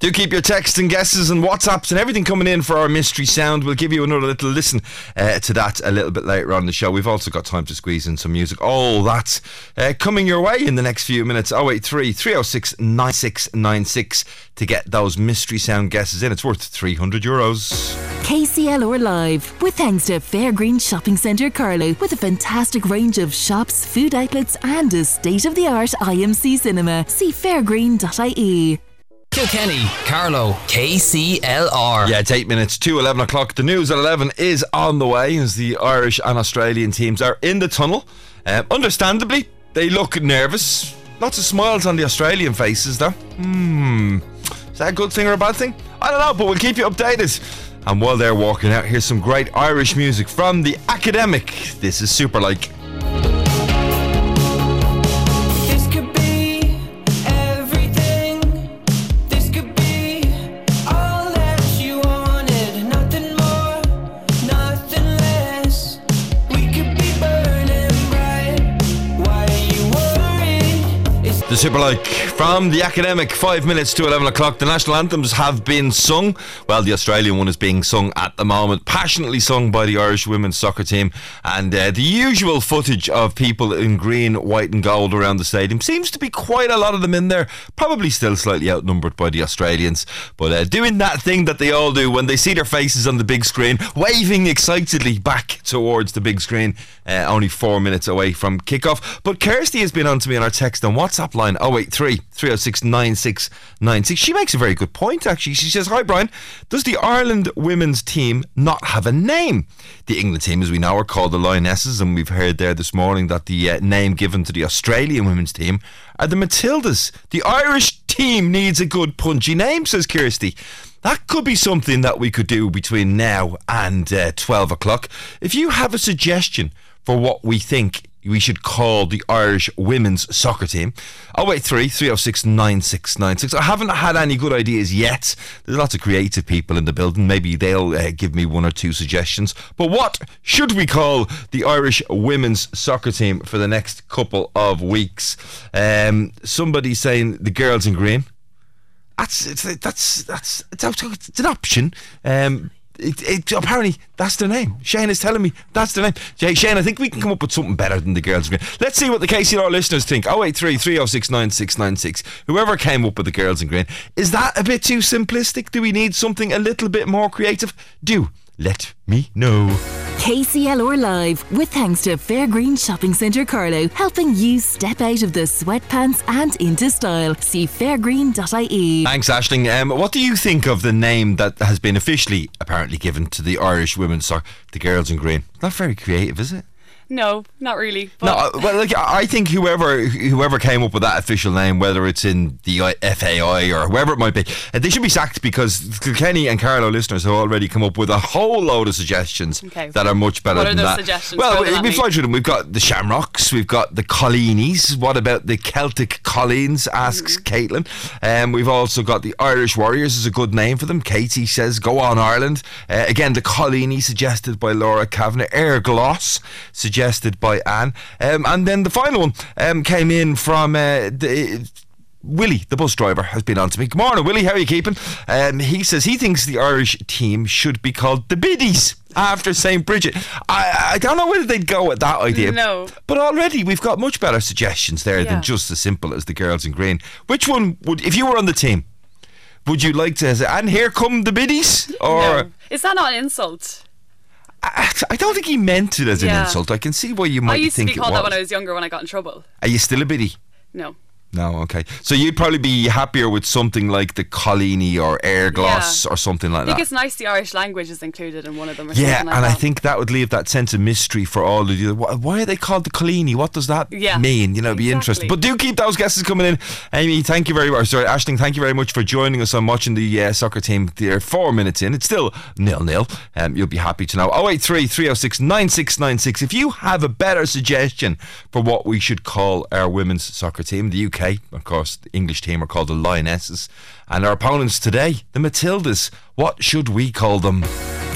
Do keep your texts and guesses and WhatsApps and everything coming in for our mystery sound. We'll give you another little listen uh, to that a little bit later on the show. We've also got time to squeeze in some music. All that's uh, coming your way in the next few minutes. 083 306 9696 to get those mystery sound guesses in. It's worth 300 euros. KCLR Live, with thanks to Fairgreen Shopping Centre Carlow, with a fantastic range of shops, food outlets, and a state of the art IMC cinema. See fairgreen.ie. Kilkenny, Carlow, KCLR. Yeah, it's eight minutes to 11 o'clock. The news at 11 is on the way as the Irish and Australian teams are in the tunnel. Um, understandably, they look nervous. Lots of smiles on the Australian faces, though. Hmm. Is that a good thing or a bad thing? I don't know, but we'll keep you updated. And while they're walking out, here's some great Irish music from the academic. This is Super Like. Like from the academic, five minutes to 11 o'clock. The national anthems have been sung. Well, the Australian one is being sung at the moment, passionately sung by the Irish women's soccer team. And uh, the usual footage of people in green, white, and gold around the stadium seems to be quite a lot of them in there. Probably still slightly outnumbered by the Australians, but uh, doing that thing that they all do when they see their faces on the big screen, waving excitedly back towards the big screen, uh, only four minutes away from kickoff. But Kirsty has been on to me on our text and WhatsApp line 083 306 9696. She makes a very good point, actually. She says, Hi, Brian. Does the Ireland women's team not have a name? The England team, as we know, are called the Lionesses, and we've heard there this morning that the uh, name given to the Australian women's team are the Matildas. The Irish team needs a good punchy name, says Kirsty. That could be something that we could do between now and uh, 12 o'clock. If you have a suggestion for what we think we should call the Irish women's soccer team. 083 306 9696. I haven't had any good ideas yet. There's lots of creative people in the building. Maybe they'll uh, give me one or two suggestions. But what should we call the Irish women's soccer team for the next couple of weeks? Um, somebody saying the girls in green. That's that's that's it's an option. Um, it, it, apparently that's the name. Shane is telling me that's the name. Jay, Shane, I think we can come up with something better than the girls green. Let's see what the KCLR listeners think. 083 306 9696. Whoever came up with the girls green. Is that a bit too simplistic? Do we need something a little bit more creative? Do let me know. KCLR Live, with thanks to Fairgreen Shopping Centre Carlow, helping you step out of the sweatpants and into style. See fairgreen.ie. Thanks, Ashling. Um, what do you think of the name that has been officially apparently given to the Irish women's soccer, the girls in green? Not very creative, is it? No, not really. No, uh, well, like I think whoever whoever came up with that official name, whether it's in the FAI or whoever it might be, uh, they should be sacked because Kilkenny and Carlow listeners have already come up with a whole load of suggestions Okay. that are much better What are than those that. suggestions? Well, we, we fly through them. We've got the Shamrocks, we've got the Colleenies. What about the Celtic Colleens? Asks Mm-hmm. Caitlin. Um, we've also got the Irish Warriors is a good name for them. Katie says, "Go on Ireland." Uh, again, the Colleeny suggested by Laura Kavanagh. Air Gloss suggested by Anne. Um, and then the final one um, came in from uh, the. Willie, the bus driver, has been on to me. Good morning, Willie. How are you keeping? Um, he says he thinks the Irish team should be called the Biddies after St. Bridget. I, I don't know whether they'd go with that idea. No. But already we've got much better suggestions there Yeah. than just as simple as the girls in green. Which one would, if you were on the team, would you like to say, and here come the Biddies? Or. no. Is that not an insult? I, I don't think he meant it as an insult. I can see why you might I used to think be called that when I was younger when I got in trouble. Are you still a biddy? No. No, okay. So you'd probably be happier with something like the Colleeny or Air Gloss Yeah. or something like that. I think that. it's nice the Irish language is included in one of them. Or Yeah, like and I think that would leave that sense of mystery for all of you. Why, are they called the Colleeny? What does that Yeah, mean? You know, it'd be interesting. But do keep those guesses coming in. Amy, thank you very much. Sorry, Ashling, thank you very much for joining us on watching the uh, soccer team. They're four minutes in. It's still nil nil. Um, you'll be happy to know. 083 306 9696. If you have a better suggestion for what we should call our women's soccer team, the UK, of course, the English team are called the Lionesses. And our opponents today, the Matildas. What should we call them?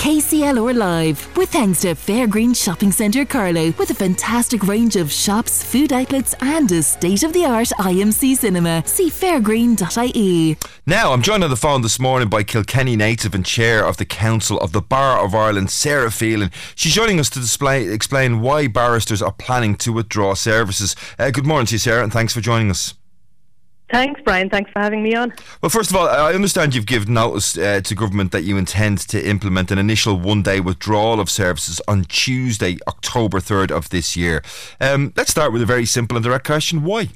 KCLR Live, with thanks to Fairgreen Shopping Centre Carlow, with a fantastic range of shops, food outlets, and a state of the art IMC cinema. See fairgreen.ie. Now, I'm joined on the phone this morning by Kilkenny native and chair of the Council of the Bar of Ireland, Sarah Phelan. She's joining us to display, explain why barristers are planning to withdraw services. Uh, good morning to you, Sarah, and thanks for joining us. Thanks, Brian. Thanks for having me on. Well, first of all, I understand you've given notice uh, to government that you intend to implement an initial one day withdrawal of services on Tuesday, October 3rd of this year. Um, let's start with a very simple and direct question why?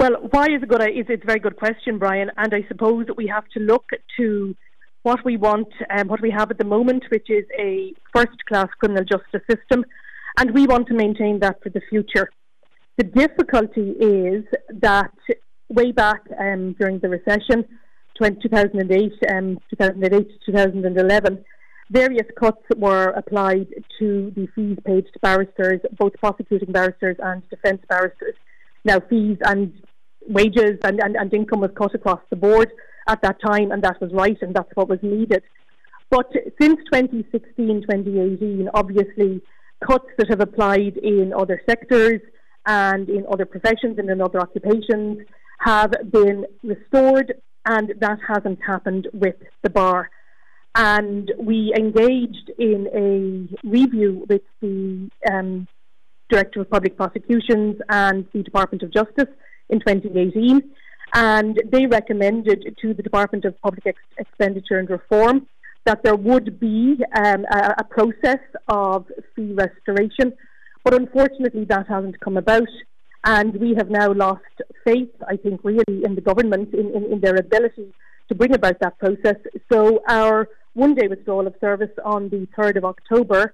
Well, why is a good? Is it's a very good question, Brian. And I suppose that we have to look to what we want and what we have at the moment, which is a first-class criminal justice system, and we want to maintain that for the future. The difficulty is that way back um, during the recession, 2008, um, 2008 to 2011, various cuts were applied to the fees paid to barristers, both prosecuting barristers and defence barristers. Now, fees and wages and, and, and income was cut across the board at that time, and that was right, and that's what was needed. But since 2016, 2018, obviously, cuts that have applied in other sectors and in other professions and in other occupations have been restored, and that hasn't happened with the bar. And we engaged in a review with the um, Director of Public Prosecutions and the Department of Justice in 2018, and they recommended to the Department of Public Ex- Expenditure and Reform that there would be um, a, a process of fee restoration, but unfortunately that hasn't come about. And we have now lost faith, I think, really in the government, in, in, in their ability to bring about that process. So our one day withdrawal of service on the 3rd of October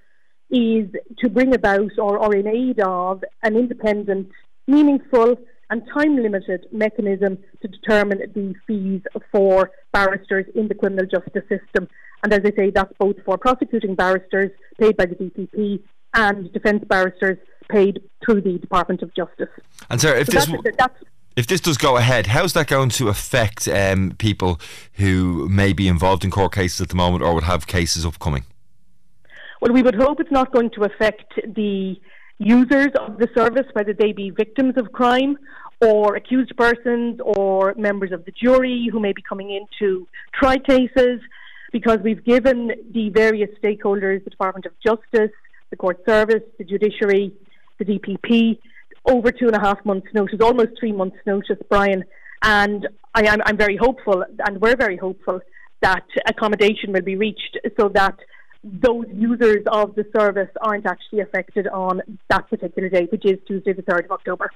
is to bring about or, or in aid of an independent, meaningful, and time limited mechanism to determine the fees for barristers in the criminal justice system. And as I say, that's both for prosecuting barristers paid by the DPP and defence barristers paid through the Department of Justice. And sir, if So this that's, that's if this does go ahead, how's that going to affect um, people who may be involved in court cases at the moment or would have cases upcoming? Well, we would hope it's not going to affect the users of the service, whether they be victims of crime or accused persons or members of the jury who may be coming in to try cases, because we've given the various stakeholders, the Department of Justice, the Court Service, the Judiciary, the DPP, over two and a half months' notice, almost three months' notice, Brian. And I am I'm very hopeful, and we're very hopeful that accommodation will be reached so that those users of the service aren't actually affected on that particular day, which is Tuesday, the 3rd of October.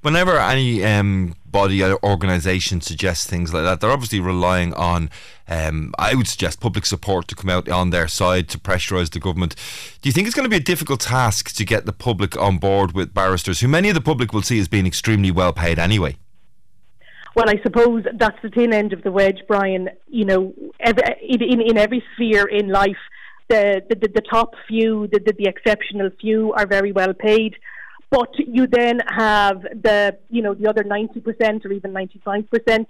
Whenever any um, body or organisation suggests things like that, they're obviously relying on, um, I would suggest, public support to come out on their side to pressurise the government. Do you think it's going to be a difficult task to get the public on board with barristers, who many of the public will see as being extremely well paid anyway? Well, I suppose that's the thin end of the wedge, Brian. You know, every, in, in every sphere in life, the, the, the, top few, the, the, the exceptional few are very well paid. But you then have the, you know, the other 90% or even 95%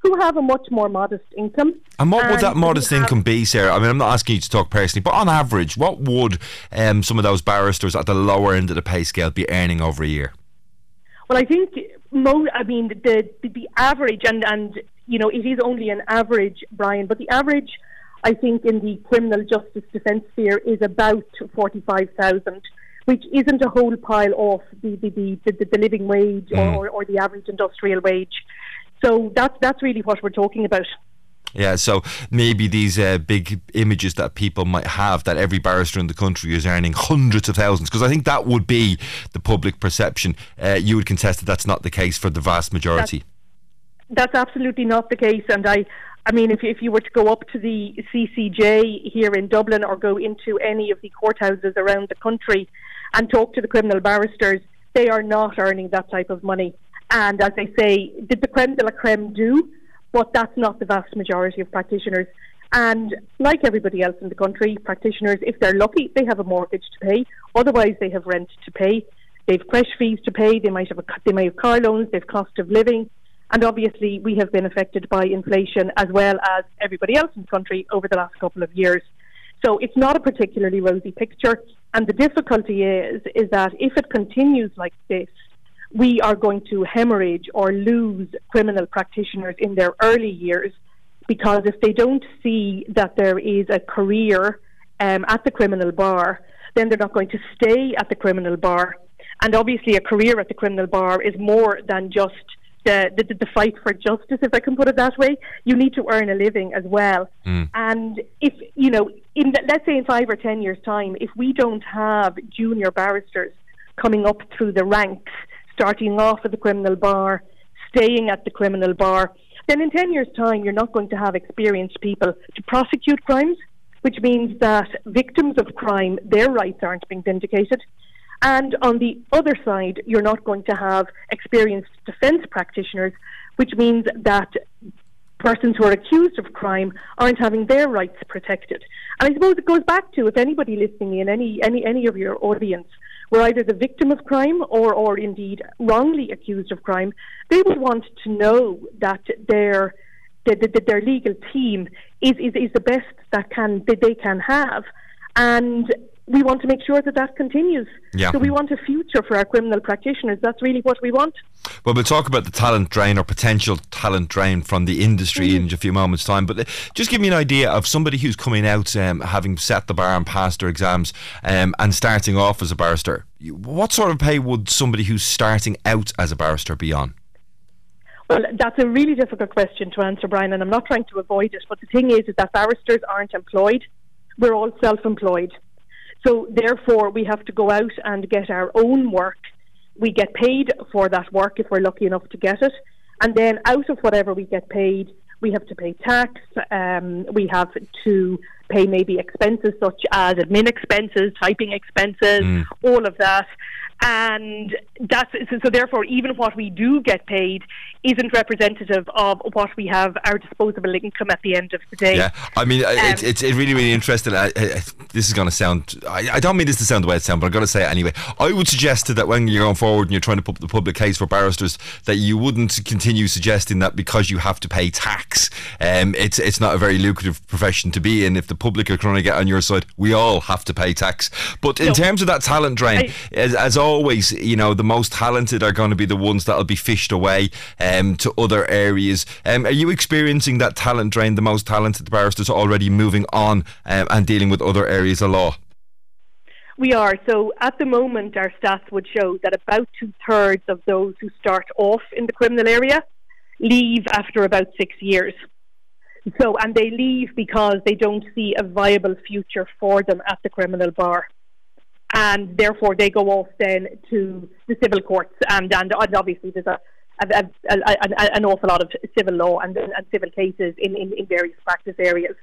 who have a much more modest income. And what would that modest income be, Sarah? I mean, I'm not asking you to talk personally, but on average, what would um, some of those barristers at the lower end of the pay scale be earning over a year? Well, I think mo- I mean the, the the average, and and you know it is only an average, Brian, but the average, I think, in the criminal justice defence sphere is about forty five thousand, which isn't a whole pile off the the the, the, the living wage Mm. or, or the average industrial wage. So that's that's really what we're talking about. Yeah, so maybe these uh, big images that people might have that every barrister in the country is earning hundreds of thousands, because I think that would be the public perception. Uh, you would contest that that's not the case for the vast majority. That's absolutely not the case, and I, I mean, if if you were to go up to the CCJ here in Dublin or go into any of the courthouses around the country and talk to the criminal barristers, they are not earning that type of money. And as I say, did the creme de la creme do? But that's not the vast majority of practitioners. And like everybody else in the country, practitioners, if they're lucky, they have a mortgage to pay. Otherwise, they have rent to pay. They've creche fees to pay. They might have a, they may have car loans. They've cost of living. And obviously, we have been affected by inflation as well as everybody else in the country over the last couple of years. So it's not a particularly rosy picture. And the difficulty is, is that if it continues like this, we are going to hemorrhage or lose criminal practitioners in their early years because if they don't see that there is a career um, at the criminal bar, then they're not going to stay at the criminal bar. And obviously, a career at the criminal bar is more than just the, the, the fight for justice, if I can put it that way. You need to earn a living as well. And if, you know, in the, let's say in five or ten years' time, if we don't have junior barristers coming up through the ranks, starting off at the criminal bar, staying at the criminal bar, then in 10 years' time, you're not going to have experienced people to prosecute crimes, which means that victims of crime, their rights aren't being vindicated. And on the other side, you're not going to have experienced defence practitioners, which means that persons who are accused of crime aren't having their rights protected. And I suppose it goes back to if anybody listening in, any any any of your audience, were either the victim of crime or or indeed wrongly accused of crime, they would want to know that their that, that, their legal team is, is is the best that can that they can have. And we want to make sure that that continues. Yeah. So we want a future for our criminal practitioners. That's really what we want. Well, we'll talk about the talent drain or potential talent drain from the industry in a few moments' time. But uh, just give me an idea of somebody who's coming out, um, having set the bar and passed their exams, um, and starting off as a barrister. What sort of pay would somebody who's starting out as a barrister be on? Well, that's a really difficult question to answer, Brian, and I'm not trying to avoid it. But the thing is, is that barristers aren't employed; we're all self-employed. So therefore, we have to go out and get our own work. We get paid for that work if we're lucky enough to get it, and then out of whatever we get paid, we have to pay tax. Um, we have to pay maybe expenses such as admin expenses, typing expenses, all of that. And that's so, so therefore, even what we do get paid isn't representative of what we have our disposable income at the end of the day. Yeah, I mean, it's, Um, it's it's really, really interesting. I, I, this is going to sound, I, I don't mean this to sound the way it sounds, but I'm going to say it anyway. I would suggest that when you're going forward and you're trying to put the public case for barristers, that you wouldn't continue suggesting that because you have to pay tax, um, it's it's not a very lucrative profession to be in. If the public are trying to get on your side, we all have to pay tax. But in No. terms of that talent drain, as, as always, you know, the most talented are going to be the ones that'll be fished away um, to other areas. Um, are you experiencing that talent drain? The most talented barristers already moving on um, and dealing with other areas of law. We are. So at the moment, our stats would show that about two thirds of those who start off in the criminal area leave after about six years. So, and they leave because they don't see a viable future for them at the criminal bar. And therefore, they go off then to the civil courts. And, and, obviously, there's a, a, a, a, a- an awful lot of civil law and, and civil cases in, in, in various practice areas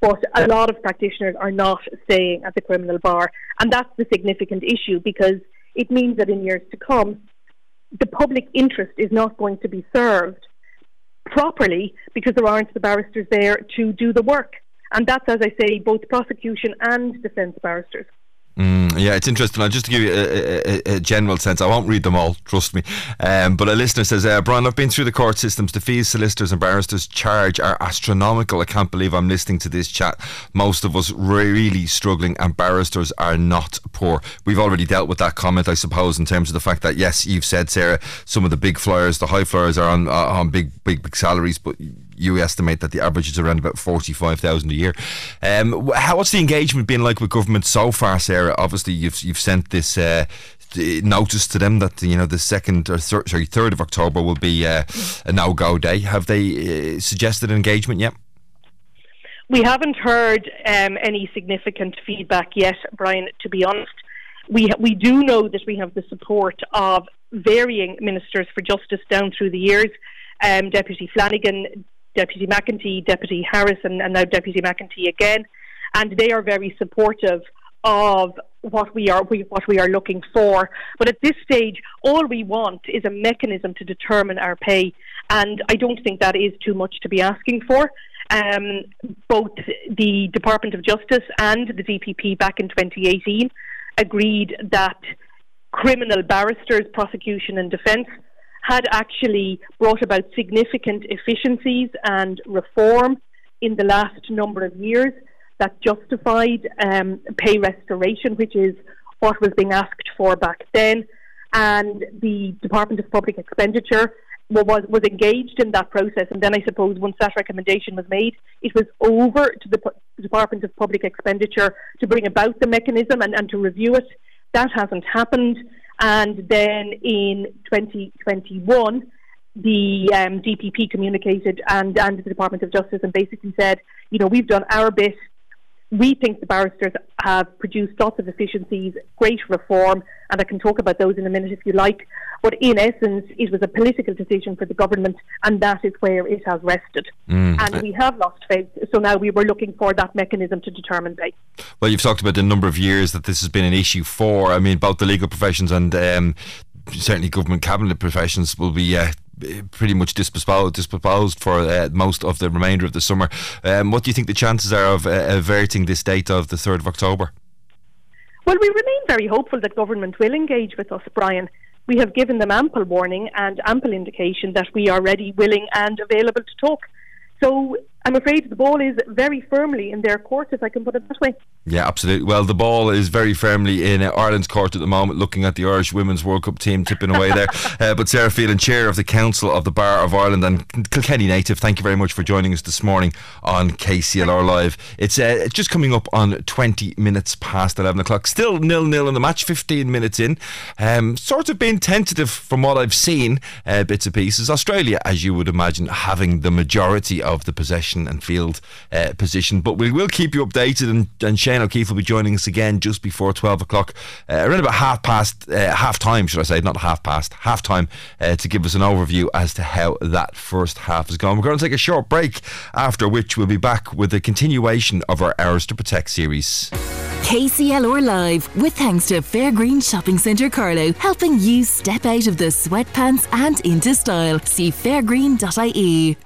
but a lot of practitioners are not staying at the criminal bar. And that's the significant issue because it means that in years to come, the public interest is not going to be served properly because there aren't the barristers there to do the work. And that's, as I say, both prosecution and defence barristers. Mm, yeah, it's interesting. I'll just to give you a, a, a- a general sense. I won't read them all, trust me. Um, but a listener says, uh, Brian, I've been through the court systems. The fees solicitors and barristers charge are astronomical. I can't believe I'm listening to this chat. Most of us really struggling, and barristers are not poor. We've already dealt with that comment, I suppose, in terms of the fact that, yes, you've said, Sarah, some of the big flyers, the high flyers are on, uh, on big, big, big salaries, but you estimate that the average is around about 45,000 a year. Um, how, what's the engagement been like with government so far, Sarah? Obviously, you've, you've sent this uh, notice to them that, you know, the second or thir- sorry, 3rd of October will be uh, a no-go day. Have they uh, suggested engagement yet? We haven't heard um, any significant feedback yet, Brian, to be honest. We, ha- we do know that we have the support of varying ministers for justice down through the years um, Deputy Flanagan, Deputy McEntee, Deputy Harris, and, and now Deputy McEntee again. And they are very supportive of what we are we, what we are looking for. But at this stage, all we want is a mechanism to determine our pay, and I don't think that is too much to be asking for. Um, both the Department of Justice and the DPP back in 2018 agreed that criminal barristers, prosecution, and defence had actually brought about significant efficiencies and reform in the last number of years that justified um, pay restoration, which is what was being asked for back then. And the Department of Public Expenditure was, was engaged in that process. And then I suppose once that recommendation was made, it was over to the Pu- Department of Public Expenditure to bring about the mechanism and, and to review it. That hasn't happened. And then in 2021, the um, DPP communicated and, and the Department of Justice and basically said, you know, we've done our bit. We think the barristers have produced lots of efficiencies, great reform, and I can talk about those in a minute if you like. But in essence, it was a political decision for the government, and that is where it has rested. Mm. And we have lost faith, so now we were looking for that mechanism to determine pay. Well, you've talked about the number of years that this has been an issue for. I mean, both the legal professions and um, certainly government cabinet professions will be. Uh, Pretty much disposed, disposed for uh, most of the remainder of the summer. Um, what do you think the chances are of uh, averting this date of the 3rd of October? Well, we remain very hopeful that government will engage with us, Brian. We have given them ample warning and ample indication that we are ready, willing, and available to talk. So, I'm afraid the ball is very firmly in their court, if I can put it that way. Yeah, absolutely. Well, the ball is very firmly in Ireland's court at the moment, looking at the Irish Women's World Cup team tipping away there. Uh, but Sarah Phelan, Chair of the Council of the Bar of Ireland and Kilkenny native, thank you very much for joining us this morning on KCLR Live. It's uh, just coming up on 20 minutes past 11 o'clock. Still nil nil in the match, 15 minutes in. Um, sort of been tentative from what I've seen, uh, bits and pieces. Australia, as you would imagine, having the majority of the possession and field uh, position. But we will keep you updated, and, and Shane O'Keeffe will be joining us again just before 12 o'clock, uh, around about half past, uh, half time, should I say, not half past, half time, uh, to give us an overview as to how that first half has gone. We're going to take a short break, after which we'll be back with a continuation of our Ours to Protect series. KCLR Live, with thanks to Fairgreen Shopping Centre Carlow, helping you step out of the sweatpants and into style. See fairgreen.ie.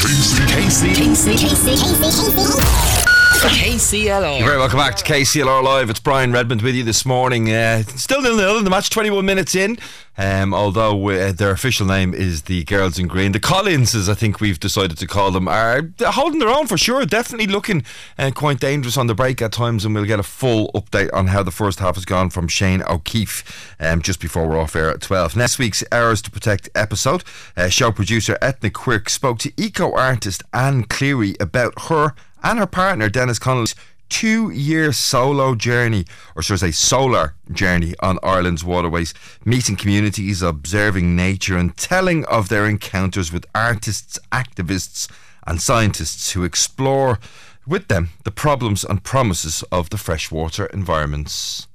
KC. KC. KCLR. You're very welcome back to KCLR Live. It's Brian Redmond with you this morning. Uh, still nil nil in the match, 21 minutes in. Um, although uh, their official name is the Girls in Green. The Collinses, I think we've decided to call them, are holding their own for sure. Definitely looking uh, quite dangerous on the break at times, and we'll get a full update on how the first half has gone from Shane O'Keeffe um, just before we're off air at 12. Next week's Ours to Protect episode, uh, show producer Ethnic Quirk spoke to eco artist Anne Cleary about her and her partner Dennis Connolly's two year solo journey, or should I say solar journey on Ireland's waterways, meeting communities, observing nature, and telling of their encounters with artists, activists, and scientists who explore with them the problems and promises of the freshwater environments.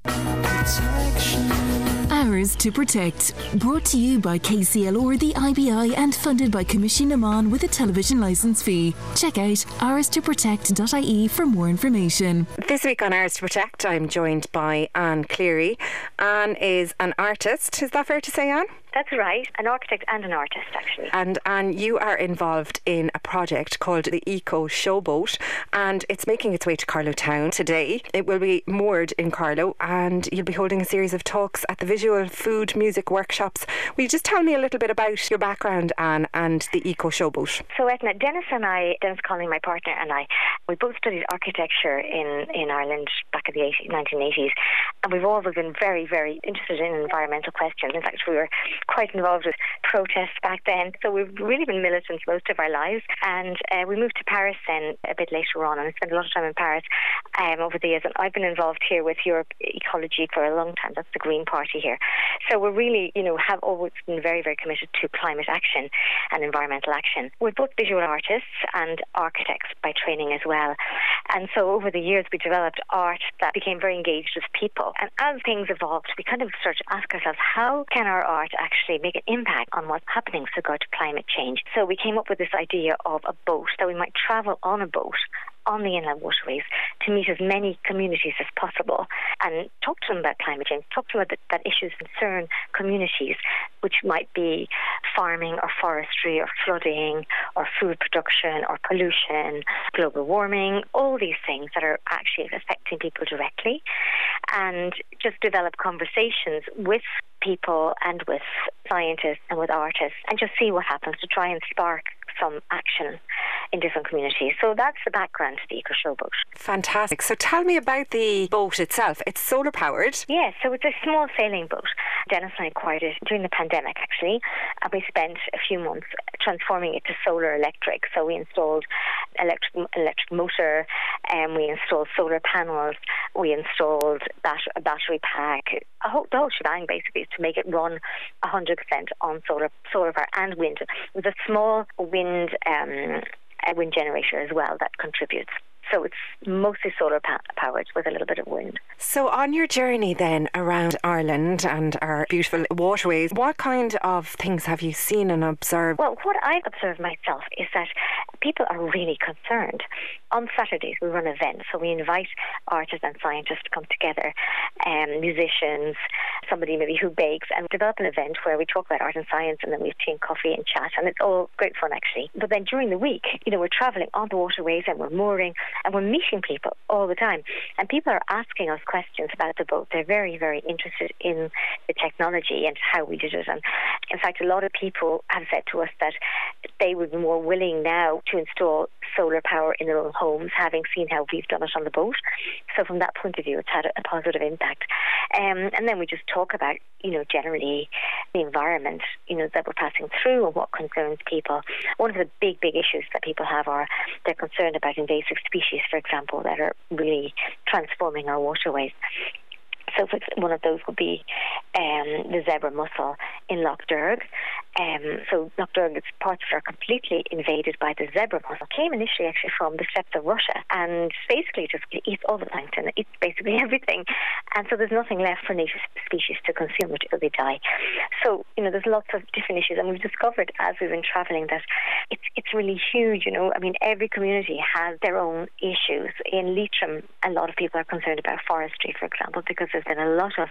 Ours to Protect. Brought to you by KCLR, the IBI, and funded by Coimisiún na Meán with a television licence fee. Check out ourstoprotect.ie for more information. This week on Ours to Protect, I'm joined by Anne Cleary. Anne is an artist. Is that fair to say, Anne? That's right, an architect and an artist, actually. And Anne, you are involved in a project called the Eco Showboat, and it's making its way to Carlow Town today. It will be moored in Carlow, and you'll be holding a series of talks at the visual food music workshops. Will you just tell me a little bit about your background, Anne, and the Eco Showboat? So, Etna, Dennis and I, Dennis Connolly, my partner, and I, we both studied architecture in, in Ireland back in the 80, 1980s, and we've always been very, very interested in environmental questions. In fact, we were quite involved with protests back then, so we've really been militants most of our lives. And uh, we moved to Paris then a bit later on, and I spent a lot of time in Paris um, over the years. And I've been involved here with Europe Écologie for a long time. That's the Green Party here. So we're really, you know, have always been very, very committed to climate action and environmental action. We're both visual artists and architects by training as well. And so over the years, we developed art that became very engaged with people. And as things evolved, we kind of started to ask ourselves, how can our art actually make an impact on what's happening with regard to climate change? So we came up with this idea of a boat, that we might travel on a boat on the inland waterways to meet as many communities as possible and talk to them about climate change, talk to them about that, that issues concern communities, which might be farming or forestry or flooding or food production or pollution, global warming, all these things that are actually affecting people directly, and just develop conversations with people and with scientists and with artists and just see what happens to try and spark some action in different communities. So that's the background to the Eco Showboat. Fantastic. So tell me about the boat itself. It's solar powered. Yes, so it's a small sailing boat. Dennis and I acquired it during the pandemic, actually, and we spent a few months transforming it to solar electric. So we installed electric electric motor, and we installed solar panels. We installed bat- a battery pack, a whole, the whole shebang basically is to make it run 100% on solar solar power and wind. With a small wind um, a wind generator as well that contributes. So it's mostly solar pa- powered with a little bit of wind. So, on your journey then around Ireland and our beautiful waterways, what kind of things have you seen and observed? Well, what I've observed myself is that people are really concerned. On Saturdays, we run events, so we invite artists and scientists to come together, um, musicians, somebody maybe who bakes, and develop an event where we talk about art and science, and then we have tea and coffee and chat, and it's all great fun actually. But then during the week, you know, we're travelling on the waterways and we're mooring and we're meeting people all the time. And people are asking us questions about the boat. They're very, very interested in the technology and how we did it. And in fact, a lot of people have said to us that they would be more willing now to install solar power in their own homes, having seen how we've done it on the boat. So from that point of view, it's had a, positive impact. Um, and then we just talk about, you know, generally the environment, you know, that we're passing through and what concerns people. One of the big, big issues that people have are they're concerned about invasive species, for example, that are really transforming our waterways. So for one of those would be um, the zebra mussel in Lough Derg. Um, so Lough Derg, its parts are completely invaded by the zebra mussel. It Came initially actually from the steppes of Russia and basically just eats all the plankton. Eats basically everything. And so there's nothing left for native species to consume until they die. So, you know, there's lots of different issues and we've discovered as we've been travelling that it's, it's really huge, you know. I mean, every community has their own issues. In Leitrim, a lot of people are concerned about forestry, for example, because there's been a lot of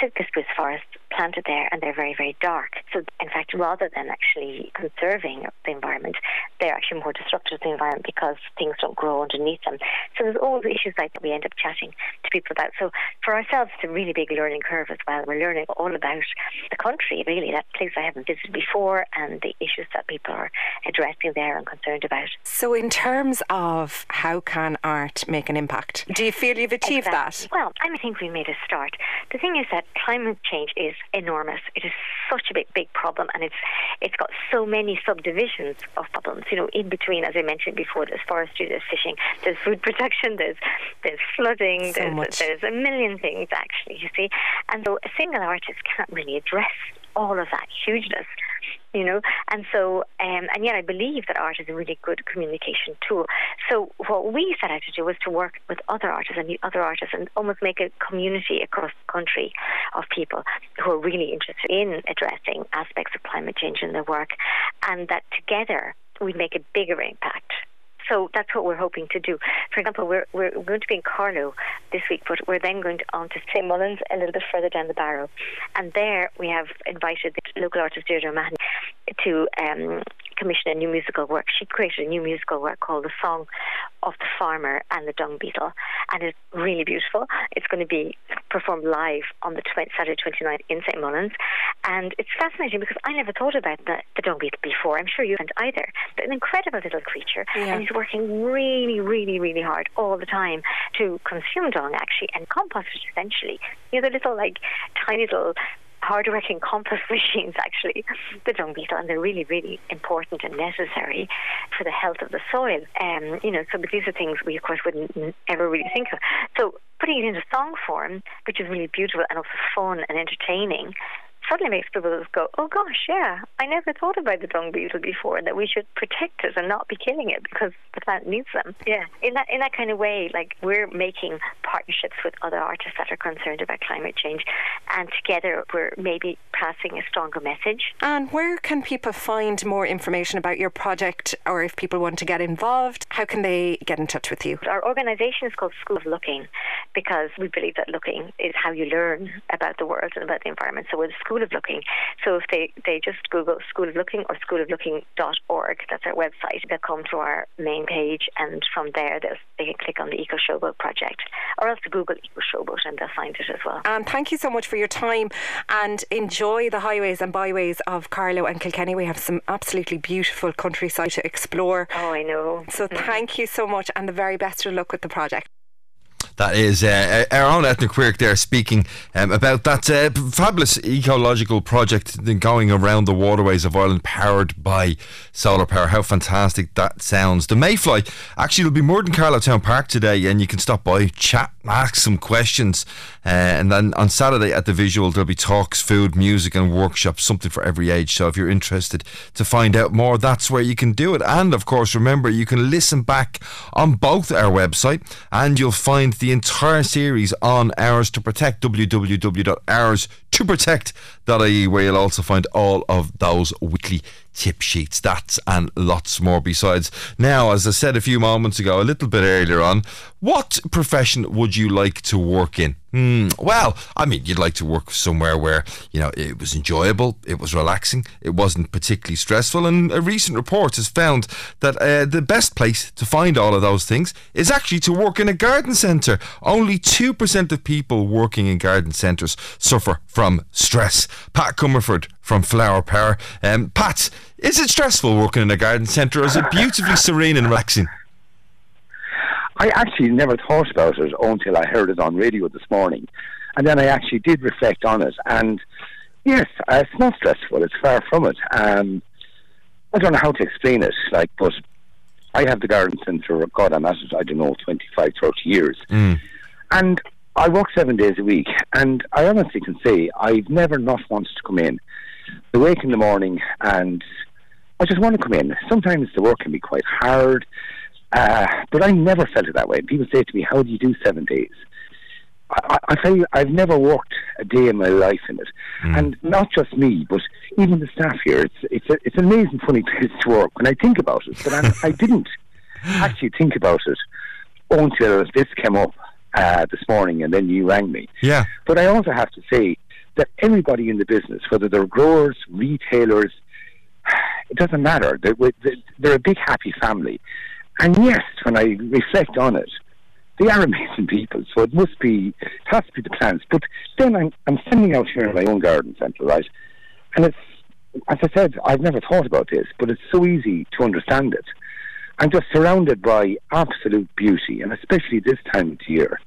Sitka spruce forests planted there and they're very, very dark. So, in fact, rather than actually conserving the environment, they're actually more destructive to the environment because things don't grow underneath them. So, there's all the issues like that we end up chatting to people about. So, for ourselves, it's a really big learning curve as well. We're learning all about the country, really, that place I haven't visited before, and the issues that people are addressing there and concerned about. So, in terms of how can art make an impact, do you feel you've achieved Exactly. Well, I think we made a start. The thing is that climate change is enormous. It is such a big, big problem, and it's it's got so many subdivisions of problems. You know, in between, as I mentioned before, there's forestry, there's fishing, there's food protection, there's there's flooding, So there's there's a million things actually. You see, and so a single artist can't really address all of that. Hugeness you know? And so um, and yet I believe that art is a really good communication tool. So what we set out to do was to work with other artists and other artists and almost make a community across the country of people who are really interested in addressing aspects of climate change in their work and that together we'd make a bigger impact so that's what we're hoping to do. For example, we're, we're going to be in Carlow this week, but we're then going to, on to St. Mullins a little bit further down the Barrow. And there we have invited the local artist Deirdre Mahon to um, commission a new musical work. She created a new musical work called The Song of the Farmer and the Dung Beetle. And it's really beautiful. It's going to be performed live on the 20, Saturday 29th in St. Mullins. And it's fascinating because I never thought about the, the dung beetle before. I'm sure you haven't either. But an incredible little creature. Yeah. And he's working really, really, really hard all the time to consume dung actually and compost it essentially. You know, the little like tiny little hard-working compost machines actually, the dung beetle, and they're really, really important and necessary for the health of the soil. Um, you know, so but these are things we of course wouldn't ever really think of. So putting it into song form, which is really beautiful and also fun and entertaining, suddenly makes people just go, oh gosh, yeah, I never thought about the dung beetle before, and that we should protect it and not be killing it because the plant needs them. Yeah, in that in that kind of way, like we're making partnerships with other artists that are concerned about climate change, and together we're maybe passing a stronger message. And where can people find more information about your project, or if people want to get involved, how can they get in touch with you? Our organisation is called School of Looking because we believe that looking is how you learn about the world and about the environment. So we're the School of Looking. So if they, they just Google School of Looking or School of schooloflooking.org, that's our website, they'll come to our main page and from there they'll, can click on the Eco Showboat project or else Google Eco Showboat and they'll find it as well. And thank you so much for your time and enjoy the highways and byways of Carlow and Kilkenny. We have some absolutely beautiful countryside to explore. Oh, I know. So mm-hmm. thank you so much and the very best of luck with the project. That is uh, our own ethnic there speaking um, about that uh, fabulous ecological project going around the waterways of Ireland powered by solar power. How fantastic that sounds. The Mayfly actually will be more than Carlow Town Park today and you can stop by, chat, ask some questions. Uh, and then on Saturday at the Visual there'll be talks, food, music and workshops, something for every age. So if you're interested to find out more, that's where you can do it. And of course, remember, you can listen back on both our website and you'll find the entire series on Ours to Protect, www.ourstoprotect.ie, where you'll also find all of those weekly tip sheets, that and lots more besides. Now, as I said a few moments ago, a little bit earlier on, What profession would you like to work in? Hmm, well, I mean, you'd like to work somewhere where, you know, it was enjoyable, it was relaxing, it wasn't particularly stressful. And a recent report has found that uh, the best place to find all of those things is actually to work in a garden centre. Only 2% of people working in garden centres suffer from stress. Pat Comerford from Flower Power. Um, Pat, is it stressful working in a garden centre or is it beautifully serene and relaxing? I actually never thought about it until I heard it on radio this morning. And then I actually did reflect on it. And yes, uh, it's not stressful. It's far from it. Um, I don't know how to explain it. Like, but I have the garden centre, God, I'm at it, I don't know, 25, 30 years. And I work seven days a week. And I honestly can say I've never not wanted to come in. I wake in the morning and I just want to come in. Sometimes the work can be quite hard. Uh, but I never felt it that way. People say to me, "How do you do seven days?" I, I tell you, I've never worked a day in my life in it, and not just me, but even the staff here. It's it's a, it's an amazing, funny place to work when I think about it. But I, I didn't actually think about it until this came up uh, this morning, and then you rang me. Yeah. But I also have to say that everybody in the business, whether they're growers, retailers, it doesn't matter. They're, they're a big, happy family. And yes, when I reflect on it, they are amazing people. So it must be, it has to be the plants. But then I'm, I'm standing out here in my own garden centre, right? And it's, as I said, I've never thought about this, but it's so easy to understand it. I'm just surrounded by absolute beauty, and especially this time of the year.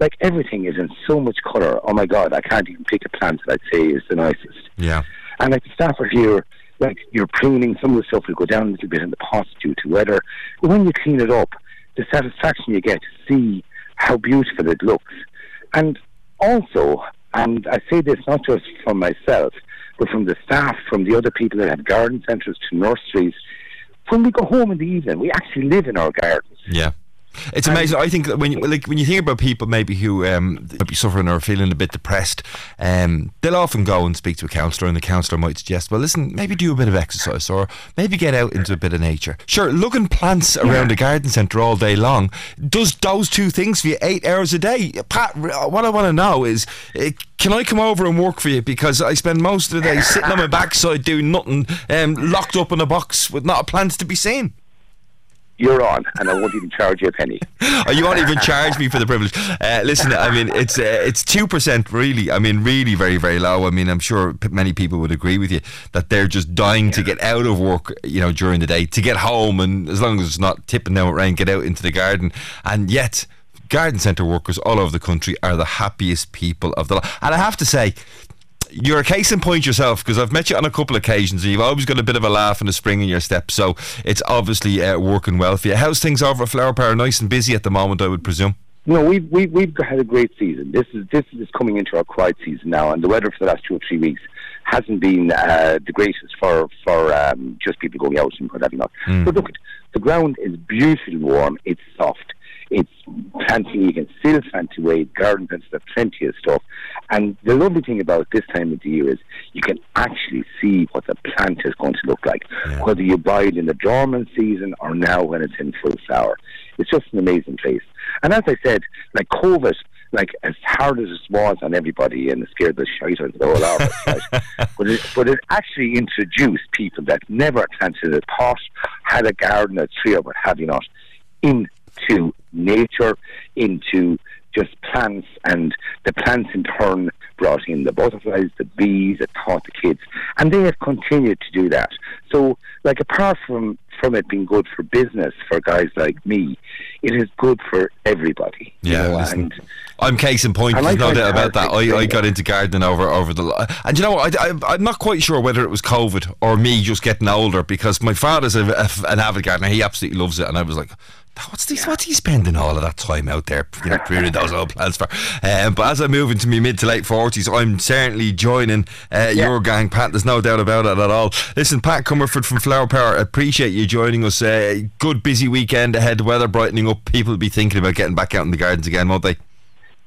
Like everything is in so much colour. Oh my God, I can't even pick a plant that I'd say is the nicest. Yeah. And like the staff are here, like you're pruning, some of the stuff will go down a little bit in the pots due to weather. But when you clean it up, the satisfaction you get to see how beautiful it looks. And also, and I say this not just from myself, but from the staff, from the other people that have garden centres to nurseries, when we go home in the evening, we actually live in our gardens. Yeah. It's amazing. I think that when you like when you think about people maybe who um, might be suffering or feeling a bit depressed, um, they'll often go and speak to a counsellor, and the counsellor might suggest, "Well, listen, maybe do a bit of exercise, or maybe get out into a bit of nature." Sure, looking plants around a garden centre all day long does those two things for you eight hours a day. Pat, what I want to know is, uh, can I come over and work for you because I spend most of the day sitting on my backside doing nothing, um, locked up in a box with not a plant to be seen. You're on, and I won't even charge you a penny. Oh, you won't even charge me for the privilege. Uh, listen, I mean, it's uh, it's two percent, really. I mean, really, very, very low. I mean, I'm sure p- many people would agree with you that they're just dying to get out of work, you know, during the day to get home, and as long as it's not tipping down with rain, get out into the garden. And yet, garden centre workers all over the country are the happiest people of the. Lot. And I have to say, you're a case in point yourself because I've met you on a couple of occasions and you've always got a bit of a laugh and a spring in your step. So it's obviously uh, working well for you. How's things over at Flower Power? Nice and busy at the moment, I would presume. No, we've we've we've had a great season. This is this is coming into our quiet season now, and the weather for the last two or three weeks hasn't been uh, the greatest for for um, just people going out and what have you not. Mm. But look, the ground is beautifully warm. It's soft. It's planting. You can still plant away. Garden plants have plenty of stuff. And the lovely thing about this time of the year is you can actually see what the plant is going to look like, whether you buy it in the dormant season or now when it's in full flower. It's just an amazing place. And as I said, like COVID, like as hard as it was on everybody and it scared the shite out of the whole lot of us, right? but, it, but it actually introduced people that never planted a pot, had a garden, a tree, or what have you not, into nature, into just plants, and the plants in turn brought in the butterflies, the bees, it taught the kids, and they have continued to do that. So, like apart from from it being good for business for guys like me, it is good for everybody. you Yeah, know, listen, and I'm case in point. There's I no doubt about that. I, I got into gardening over over the and you know? I, I, I'm not quite sure whether it was COVID or me just getting older because my father's a, a, an avid gardener. He absolutely loves it, and I was like. What's this? What's he spending all of that time out there, you know, those old plants for? Um, but as I move into my mid to late forties, I'm certainly joining uh, your gang, Pat. There's no doubt about it at all. Listen, Pat Comerford from Flower Power, appreciate you joining us. Uh, good busy weekend ahead. Weather brightening up. People will be thinking about getting back out in the gardens again, won't they?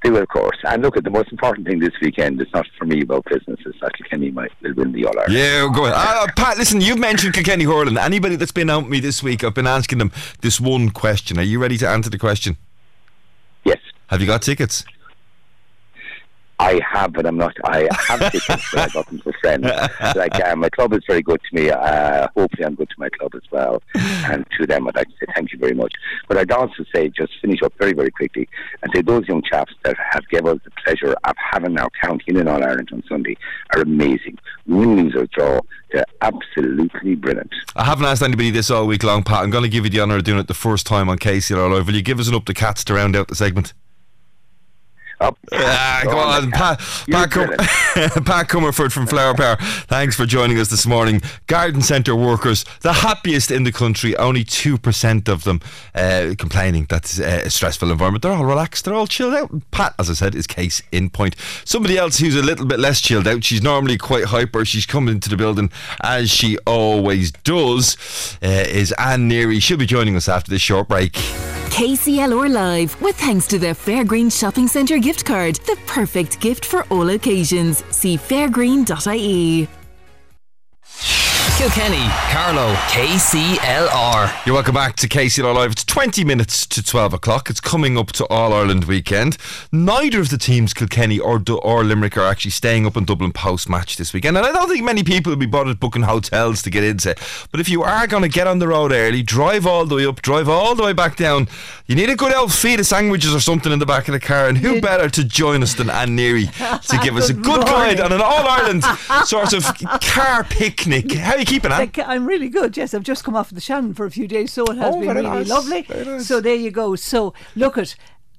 They will, of course. And look, at the most important thing this weekend is not for me about business. It's that Kenny might will win the All Ireland. Yeah, go ahead. Uh, Pat, listen, you've mentioned Kilkenny Hurling. Anybody that's been out with me this week, I've been asking them this one question. Are you ready to answer the question? Yes. Have you got tickets? I have, but I'm not. I have tickets, but I got them for friends. Like uh, my club is very good to me. Uh, hopefully, I'm good to my club as well, and to them, I'd like to say thank you very much. But I'd also say, just finish up very, very quickly, and say those young chaps that have given us the pleasure of having our county in All Ireland on Sunday are amazing. Win, lose or draw, they're absolutely brilliant. I haven't asked anybody this all week long, Pat. I'm going to give you the honour of doing it the first time on KCLR Live. Will you give us an up the cats to round out the segment? Up. Ah, go on, Pat, Pat, Com- Pat Comerford from Flower Power. Thanks for joining us this morning. Garden centre workers, the happiest in the country. Only two percent of them uh, complaining that's uh, a stressful environment. They're all relaxed. They're all chilled out. Pat, as I said, is case in point. Somebody else who's a little bit less chilled out. She's normally quite hyper. She's coming into the building as she always does. Uh, is Anne Neary? She'll be joining us after this short break. KCLR Live, with thanks to the Fairgreen Shopping Centre gift card, the perfect gift for all occasions. See fairgreen.ie. Kilkenny, Carlow, KCLR. You're welcome back to KCLR Live. It's 20 minutes to 12 o'clock. It's coming up to All Ireland weekend. Neither of the teams, Kilkenny or, Du- or Limerick, are actually staying up in Dublin post match this weekend. And I don't think many people will be bothered booking hotels to get into. It. But if you are going to get on the road early, drive all the way up, drive all the way back down, you need a good old feed of sandwiches or something in the back of the car. And who better to join us than Anne Neary to give us a Good good guide on an All Ireland sort of car picnic? How you keeping? Like, I'm really good. Yes, I've just come off the Shannon for a few days, so it has Oh, been really nice, lovely. nice. So there you go. So look at.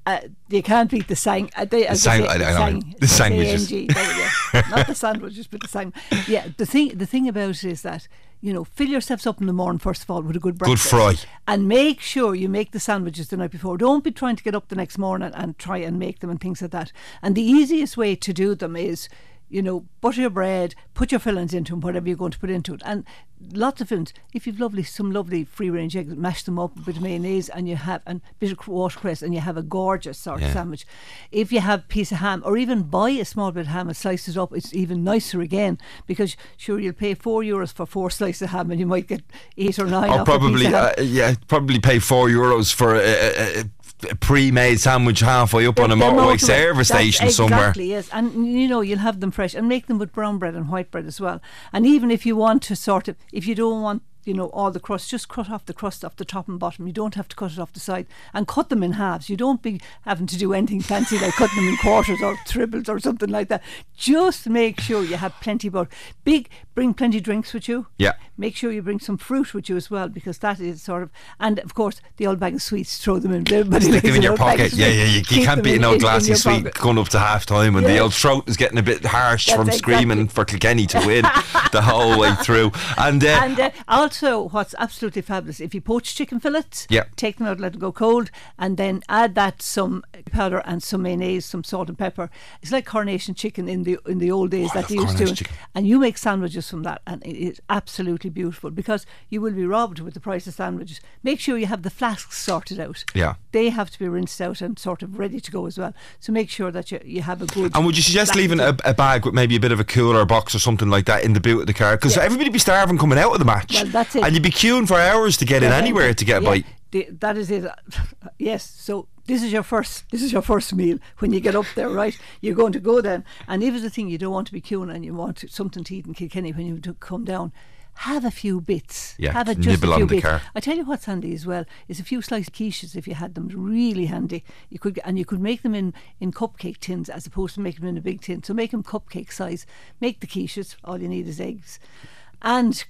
Uh, you can't beat the sang. Uh, they, as sang- say, I- I the know, sang- the sandwiches. Not the sandwiches, but the sang. Yeah, the thing. The thing about it is that you know, fill yourselves up in the morning first of all with a good Good breakfast. fry. and make sure you make the sandwiches the night before. Don't be trying to get up the next morning and try and make them and things like that. And the easiest way to do them is, you know, butter your bread, put your fillings into them, whatever you're going to put into it, and lots of fillings. If you've lovely some lovely free range eggs, mash them up, a bit of mayonnaise, and you have and bit of watercress, and you have a gorgeous sort Yeah. of sandwich. If you have a piece of ham, or even buy a small bit of ham and slice it up, it's even nicer again because sure you'll pay four euros for four slices of ham, and you might get eight or nine. Or a probably, uh, yeah, probably pay four euros for a, a, a, a pre-made sandwich halfway up on a They're motorway service station somewhere. Exactly, yes. And you know, you'll have them fresh and make them with brown bread and white bread as well. And even if you want to sort of, if you don't want, you know, all the crust, just cut off the crust off the top and bottom. You don't have to cut it off the side and cut them in halves. You don't be having to do anything fancy like cutting them in quarters or triples or something like that. Just make sure you have plenty butter. Big, bring plenty drinks with you. Yeah. Make sure you bring some fruit with you as well because that is sort of, and of course, the old bag of sweets, throw them in. Everybody Stick them in your of pocket. Yeah, yeah. You, you can't be an old glassy sweet pocket. going up to half time and the old throat is getting a bit harsh That's from exactly. screaming for Kilkenny to win the whole way through. And, uh, and uh, also, what's absolutely fabulous, if you poach chicken fillets, Yeah. take them out, let them go cold, and then add that some powder and some mayonnaise, some salt and pepper. It's like coronation chicken in the in the old days that they used to. chicken. And you make sandwiches from that, and it is absolutely beautiful because you will be robbed with the price of sandwiches. Make sure you have the flasks sorted out. Yeah. They have to be rinsed out and sort of ready to go as well. So make sure that you, you have a good. And would you suggest leaving a, a bag with maybe a bit of a cooler box or something like that in the boot of the car? Because Yeah. everybody be starving coming out of the match. Well, that's it. And you'd be queuing for hours to get in anywhere to get a yeah, bite. the- that is it. yes. So this is your first. This is your first meal when you get up there, right? You're going to go then, and if it's a thing you don't want to be queuing and you want something to eat in Kilkenny when you come down. Have a few bits. Yeah, have a, just nibble a few on the bits. car. I tell you what's handy as well is a few sliced quiches if you had them. Really handy. You could and you could make them in in cupcake tins as opposed to making them in a big tin. So make them cupcake size. Make the quiches. All you need is eggs, and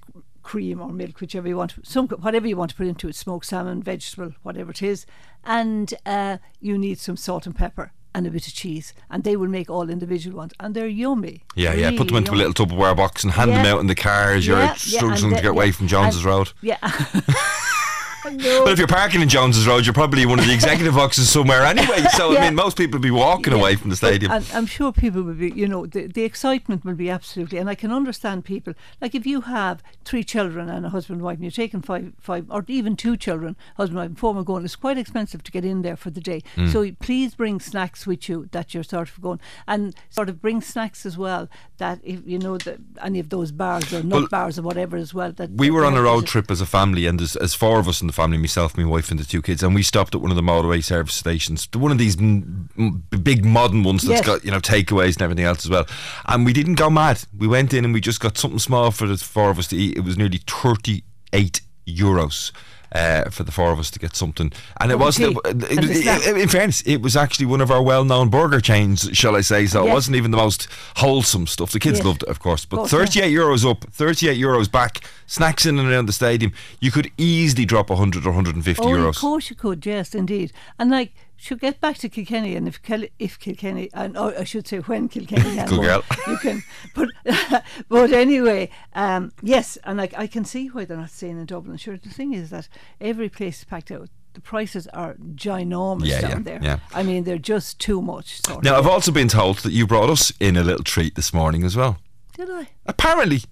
cream or milk, whichever you want, some whatever you want to put into it, smoked salmon, vegetable, whatever it is, and uh, you need some salt and pepper and a bit of cheese, and they will make all individual ones, and they're yummy. Yeah, yeah. Put them into a Really little Tupperware box and hand them out in the car as you're Yeah, yeah, struggling and to get away from Jones's and- Road. Yeah. No. But if you're parking in Jones's Road, you're probably one of the executive boxes somewhere anyway. So I mean, most people would be walking Yeah. away from the stadium. And I'm sure people will be, you know, the, the excitement will be absolutely, and I can understand people. Like if you have three children and a husband and wife, and you're taking five, five, or even two children, husband and wife, and four are going, it's quite expensive to get in there for the day. Mm. So please bring snacks with you that you're sort of going, and sort of bring snacks as well that if you know that any of those bars or nut Well, bars or whatever as well. That We were on a road trip as a family, and there's, there's four of us in the family myself, my wife, and the two kids. And we stopped at one of the motorway service stations, one of these m- m- big modern ones that's Yes. got you know takeaways and everything else as well. And we didn't go mad. We went in and we just got something small for the four of us to eat. It was nearly 38 euros. Uh, for the four of us to get something, and it Oh, wasn't. It, And the snack. it- in fairness, it was actually one of our well-known burger chains, shall I say? So it wasn't even the most wholesome stuff. The kids Yes. loved it, of course, but course, yeah. 38 euros up, 38 euros back, snacks in and around the stadium. You could easily drop 100 or 150 Oh, euros. of course you could, yes, indeed. And like, should get back to Kilkenny, and if Kel- if Kilkenny, and oh, I should say when Kilkenny, has Good one, you can. But but anyway, um, yes, and like I can see why they're not staying in Dublin. Sure, the thing is that every place is packed out. The prices are ginormous Yeah, down yeah, there. yeah. I mean, they're just too much. Now. I've also been told that you brought us in a little treat this morning as well. Did I? Apparently.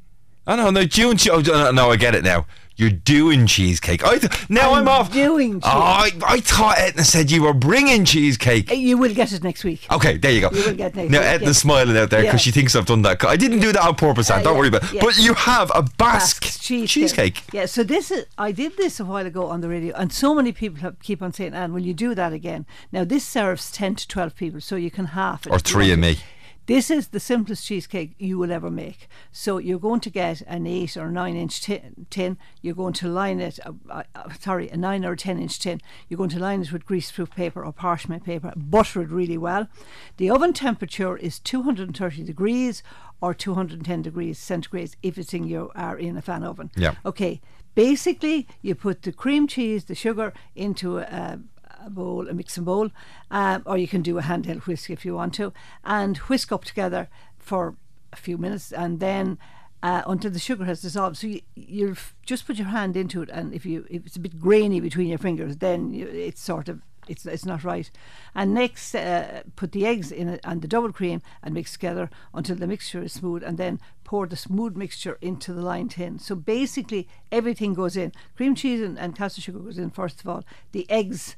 I know, no, June. Oh, no, no, I get it now. You're doing cheesecake. I th- now I'm, off. Doing. Oh, I, I thought Etna said you were bringing cheesecake. You will get it next week. Okay, there you go. You will get next now week, Etna's yes. smiling out there because Yeah. she thinks I've done that. I didn't do that on purpose. Uh, Don't yeah, worry about it. yeah. But you have a Basque, Basque cheesecake. cheesecake. Yeah, so this is I did this a while ago on the radio, and so many people have, keep on saying, "Anne, will you do that again?" Now this serves ten to twelve people, so you can half it. Or three of me. This is the simplest cheesecake you will ever make. So you're going to get an eight or nine inch tin. tin. You're going to line it. Uh, uh, uh, sorry, a nine or a ten inch tin. You're going to line it with greaseproof paper or parchment paper. Butter it really well. The oven temperature is 230 degrees or 210 degrees centigrade if it's in you are in a fan oven. Yeah. Okay. Basically, you put the cream cheese, the sugar into a, a bowl, a mixing bowl, um, or you can do a handheld whisk if you want to, and whisk up together for a few minutes, and then uh, until the sugar has dissolved. So you you just put your hand into it, and if you if it's a bit grainy between your fingers, then you, it's sort of it's it's not right. And next, uh, put the eggs in it and the double cream and mix together until the mixture is smooth, and then pour the smooth mixture into the lined tin. So basically, everything goes in. Cream cheese and, and caster sugar goes in first of all. The eggs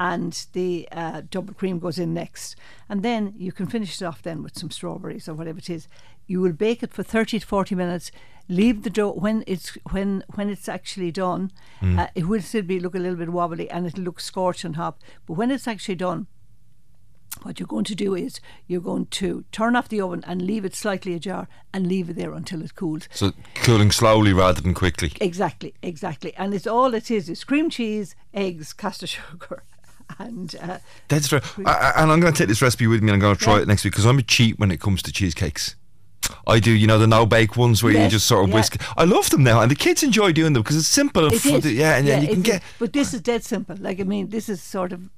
and the uh, double cream goes in next. And then you can finish it off then with some strawberries or whatever it is. You will bake it for 30 to 40 minutes. Leave the dough when it's when when it's actually done. Mm. Uh, it will still be look a little bit wobbly and it'll look scorched on top. But when it's actually done, what you're going to do is you're going to turn off the oven and leave it slightly ajar and leave it there until it cools. So cooling slowly rather than quickly. Exactly, exactly. And it's all it is is cream cheese, eggs, caster sugar, and uh, That's fair. I, and I'm going to take this recipe with me and I'm going to try Yeah. it next week because I'm a cheat when it comes to cheesecakes. I do, you know, the no bake ones where you just sort of yeah. whisk. I love them now, and the kids enjoy doing them because it's simple and It fun. is. to- Yeah, and then you can get. But this is dead simple. Like I mean, this is sort of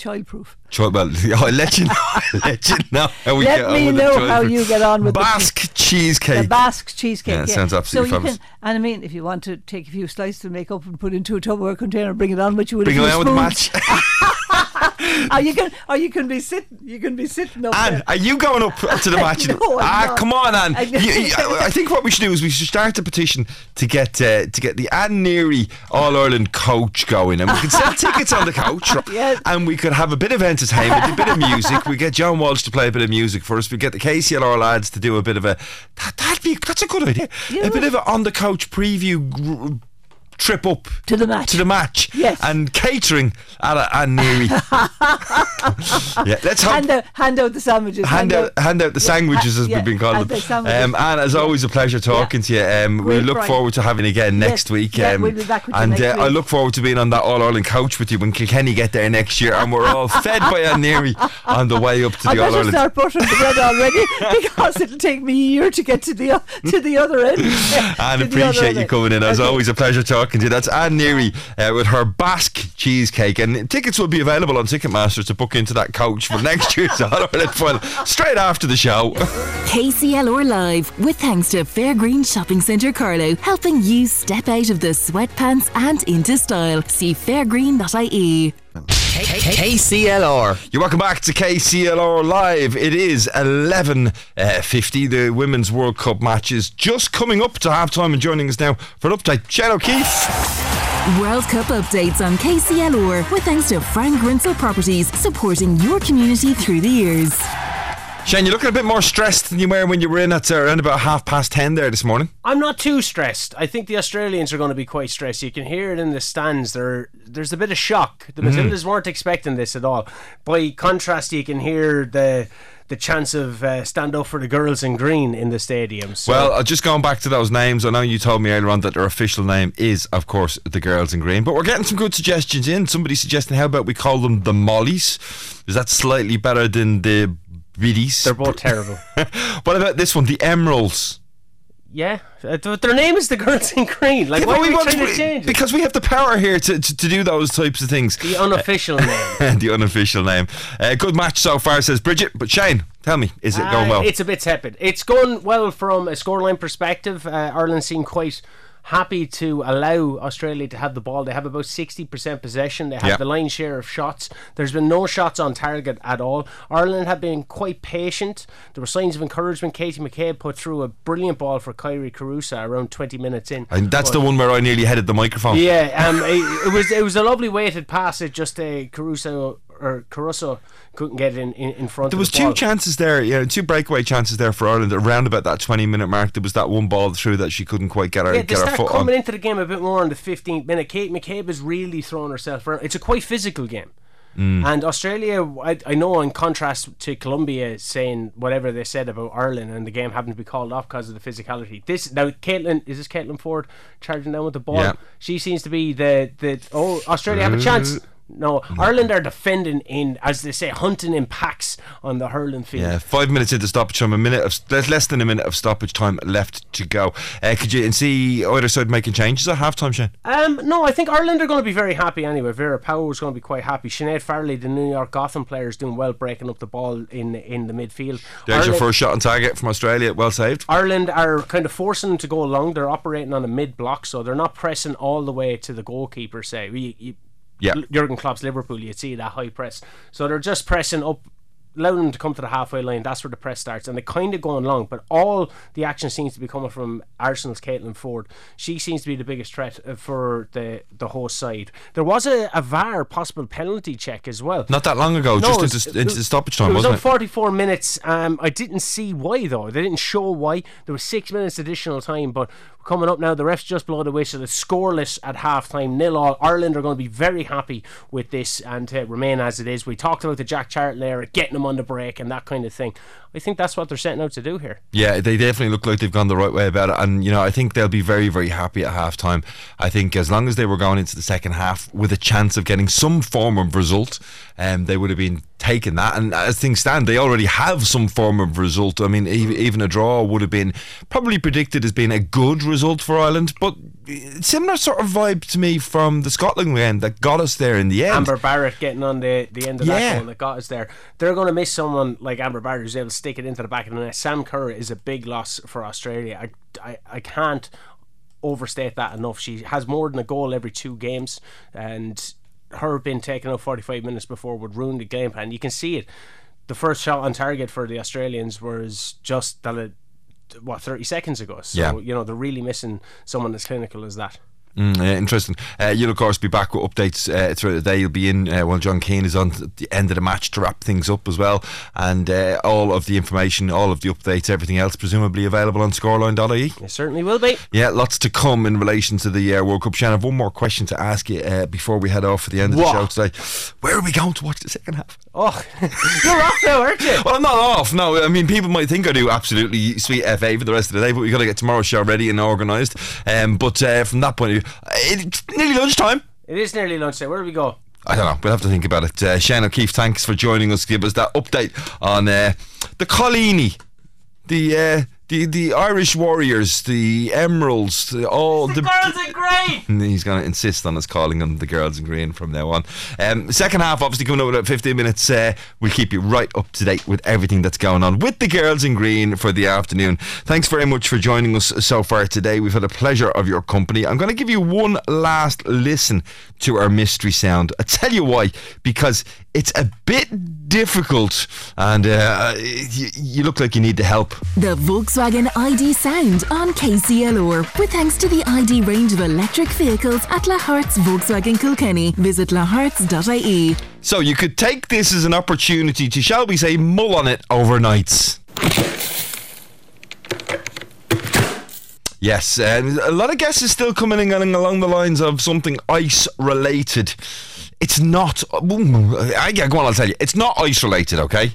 childproof. Try, well, I'll let you know. I'll let you know how we Let get on me with know child how you get on with the Basque cheesecake. The Basque cheesecake. Yeah, Yeah, it sounds absolutely so you fabulous. can, and I mean, if you want to take a few slices and make up and put into a Tupperware container, and bring it on with you would with Bring a it on with the spoons. match. or you can, or you can be sitting, you can be sitting up Anne, there. are you going up to the match? No, I'm ah, not. come on, Anne. I You- you- I, think what we should do is we should start a petition to get uh, to get the Anne Neary All Ireland coach going, and we could sell tickets on the coach. Yes. and we could have a bit of entertainment, a bit of music. We get John Walsh to play a bit of music for us. We get the KCLR lads to do a bit of a that, that'd be that's a good idea. a bit of a on the coach preview. Trip up to the match. To the match, Yes. and catering at Anne Neary. yeah, let's hand out, hand out the sandwiches. hand out hand out the yeah, sandwiches as yeah, we've been calling them. the. Um, and as always, a pleasure talking to you. Um, we look Brian. forward to having you again Yes, next week. yeah, um, we'll be back with you and next uh, I look forward to being on that All Ireland couch with you when Kilkenny get there next year, and we're all fed by Anne Neary on the way up to I the All Ireland. start buttering the bread already because it'll take me a year to get to the to the other end. And To the other appreciate you coming in. As Okay. always, a pleasure talking to. That's Anne Neary uh, with her Basque cheesecake. And tickets will be available on Ticketmaster to book into that coach for next year's All Ireland final straight after the show. KCLR Live, with thanks to Fairgreen Shopping Centre Carlow, helping you step out of the sweatpants and into style. See fairgreen.ie. KCLR. You're welcome back to KCLR Live. It is 11.50. Uh, the Women's World Cup match is just coming up to half time and joining us now for an update. Shane O'Keeffe. World Cup updates on KCLR, with thanks to Frank Grinzel Properties, supporting your community through the years. Shane, you're looking a bit more stressed than you were when you were in at uh, around about half past ten there this morning. I'm not too stressed. I think the Australians are going to be quite stressed. You can hear it in the stands. There, there's a bit of shock. The Mhm. Matildas weren't expecting this at all. By contrast, you can hear the the chance of uh, stand up for the girls in green in the stadium. So Well, uh, just going back to those names, I know you told me earlier on that their official name is, of course, the Girls in Green, but we're getting some good suggestions in. Somebody suggesting, how about we call them the Mollies? Is that slightly better than the They're both terrible. what about this one, the Emeralds? yeah, uh, th- their name is the girls in green. Like, Yeah, why are we trying to- change it? Because we have the power here to, to, to do those types of things. The unofficial name. the unofficial name. Uh, good match so far, says Bridget. But Shane, tell me, is it going Uh, well? It's a bit tepid. It's going well from a scoreline perspective. Uh, Ireland seem quite happy to allow Australia to have the ball. They have about 60% possession. They have Yeah. the line share of shots. There's been no shots on target at all. Ireland have been quite patient. There were signs of encouragement. Katie McCabe put through a brilliant ball for Kyra Carusa around 20 minutes in. and that's But- the one where I nearly headed the microphone. yeah, um, it, it was it was a lovely weighted pass. It just uh, Caruso or Caruso couldn't get in in, in front. There was the two ball. chances there, yeah, two breakaway chances there for Ireland around about that twenty minute mark. There was that one ball through that she couldn't quite get her Yeah, they get her foot coming on. into the game a bit more in the 15th minute. Kate McCabe is really throwing herself around. It's a quite physical game. Mm. And Australia, I, I know, in contrast to Colombia saying whatever they said about Ireland and the game having to be called off because of the physicality. This now, Caitlin is this Caitlin Foord charging down with the ball? Yeah. She seems to be the the oh Australia have a chance. No, Ireland are defending in, as they say, hunting in packs on the hurling field. Yeah, five minutes into stoppage time, a minute of there's less than a minute of stoppage time left to go. Uh, could you and see either side making changes at half time, Shane? Um, no, I think Ireland are going to be very happy anyway. Vera Pauw is going to be quite happy. Sinéad Farrelly, the New York Gotham player, is doing well breaking up the ball in in the midfield. There's your first shot on target from Australia, well saved. Ireland are kind of forcing them to go along. They're operating on a mid block, so they're not pressing all the way to the goalkeeper. Say, we, you, Yeah. Jurgen Klopp's Liverpool, you'd see that high press. So they're just pressing up, allowing them to come to the halfway line. That's where the press starts, and they're kind of going long. But all the action seems to be coming from Arsenal's Caitlin Foord. She seems to be the biggest threat uh, for the the host side. There was a, a VAR possible penalty check as well. Not that long ago, No, just into, into the stoppage time, it was on it? 44 minutes. Um, I didn't see why though. They didn't show why. There was six minutes additional time, but coming up now, the refs just blow the whistle. It's scoreless at half time, nil all. Ireland are going to be very happy with this and to remain as it is. We talked about the Jack Charlton era, getting them on the break and that kind of thing. I think that's what they're setting out to do here. Yeah, they definitely look like they've gone the right way about it, and you know I think they'll be very, very happy at half time. I think as long as they were going into the second half with a chance of getting some form of result, um, they would have been taking that. And as things stand, they already have some form of result. I mean, even, even a draw would have been probably predicted as being a good result for Ireland, but similar sort of vibe to me from the Scotland game that got us there in the end. Amber Barrett getting on the, the end of Yeah. that goal that got us there. They're going to miss someone like Amber Barrett who's able to stick it into the back of the net. Sam Kerr is a big loss for Australia. I, I, I can't overstate that enough. She has more than a goal every two games, and her being taken out 45 minutes before would ruin the game plan. You can see it. The first shot on target for the Australians was just uh, what 30 seconds ago. So Yeah. you know they're really missing someone as clinical as that. Mm, yeah, interesting. Uh, you'll of course be back with updates uh, throughout the day. You'll be in uh, while John Keane is on the end of the match to wrap things up as well, and uh, all of the information, all of the updates, everything else, presumably available on Scoreline.ie. It certainly will be. Yeah, lots to come in relation to the uh, World Cup. Shannon, one more question to ask you uh, before we head off for the end of What? the show today. Where are we going to watch the second half? Oh, you're off now, aren't you? Well, I'm not off. No, I mean people might think I do absolutely sweet FA for the rest of the day, but we've got to get tomorrow's show ready and organised. Um, but uh, from that point of view, it's nearly lunchtime. It is nearly lunchtime. Where do we go? I don't know. We'll have to think about it. Uh, Shane O'Keeffe, thanks for joining us. Give us that update on uh, the Collini, the uh, the the Irish Warriors, the Emeralds, the, all the, Girls in grey. And He's going to insist on us calling them the girls in green from now on. Um, second half, obviously, coming up in about 15 minutes. Uh, we'll keep you right up to date with everything that's going on with the girls in green for the afternoon. Thanks very much for joining us so far today. We've had a pleasure of your company. I'm going to give you one last listen to our mystery sound. I tell you why, because it's a bit difficult, and uh, you, you look like you need the help. The Volkswagen ID Sound on KCLR. With thanks to the ID range of electric vehicles at La Hartz Volkswagen Kilkenny. Visit lahartz.ie. So you could take this as an opportunity to, shall we say, mull on it overnights. Yes, and a lot of guesses still coming in along the lines of something ice related. It's not. I go on. I'll tell you. It's not isolated. Okay.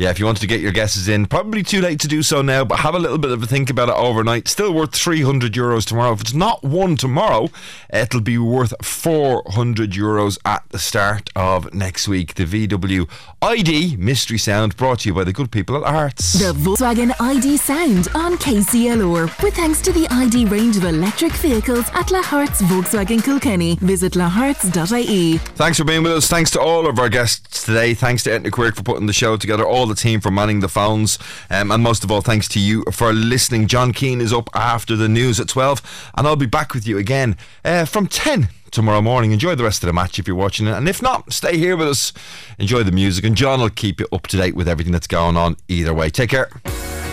Yeah, if you wanted to get your guesses in, probably too late to do so now, but have a little bit of a think about it overnight. Still worth 300 euros tomorrow. If it's not one tomorrow, it'll be worth 400 euros at the start of next week. The VW ID Mystery Sound brought to you by the good people at Arts. The Volkswagen ID Sound on KCLR. With thanks to the ID range of electric vehicles at La Hartz Volkswagen Kilkenny. Visit lahartz.ie. Thanks for being with us. Thanks to all of our guests today. Thanks to Etna Quirk for putting the show together. All the team for manning the phones. Um, and most of all, thanks to you for listening. John Keane is up after the news at 12. And I'll be back with you again uh, from 10 tomorrow morning. Enjoy the rest of the match if you're watching it. And if not, stay here with us. Enjoy the music. And John will keep you up to date with everything that's going on either way. Take care.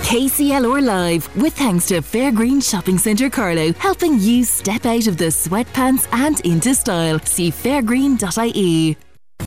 KCLR Live, with thanks to Fairgreen Shopping Centre Carlow, helping you step out of the sweatpants and into style. See fairgreen.ie.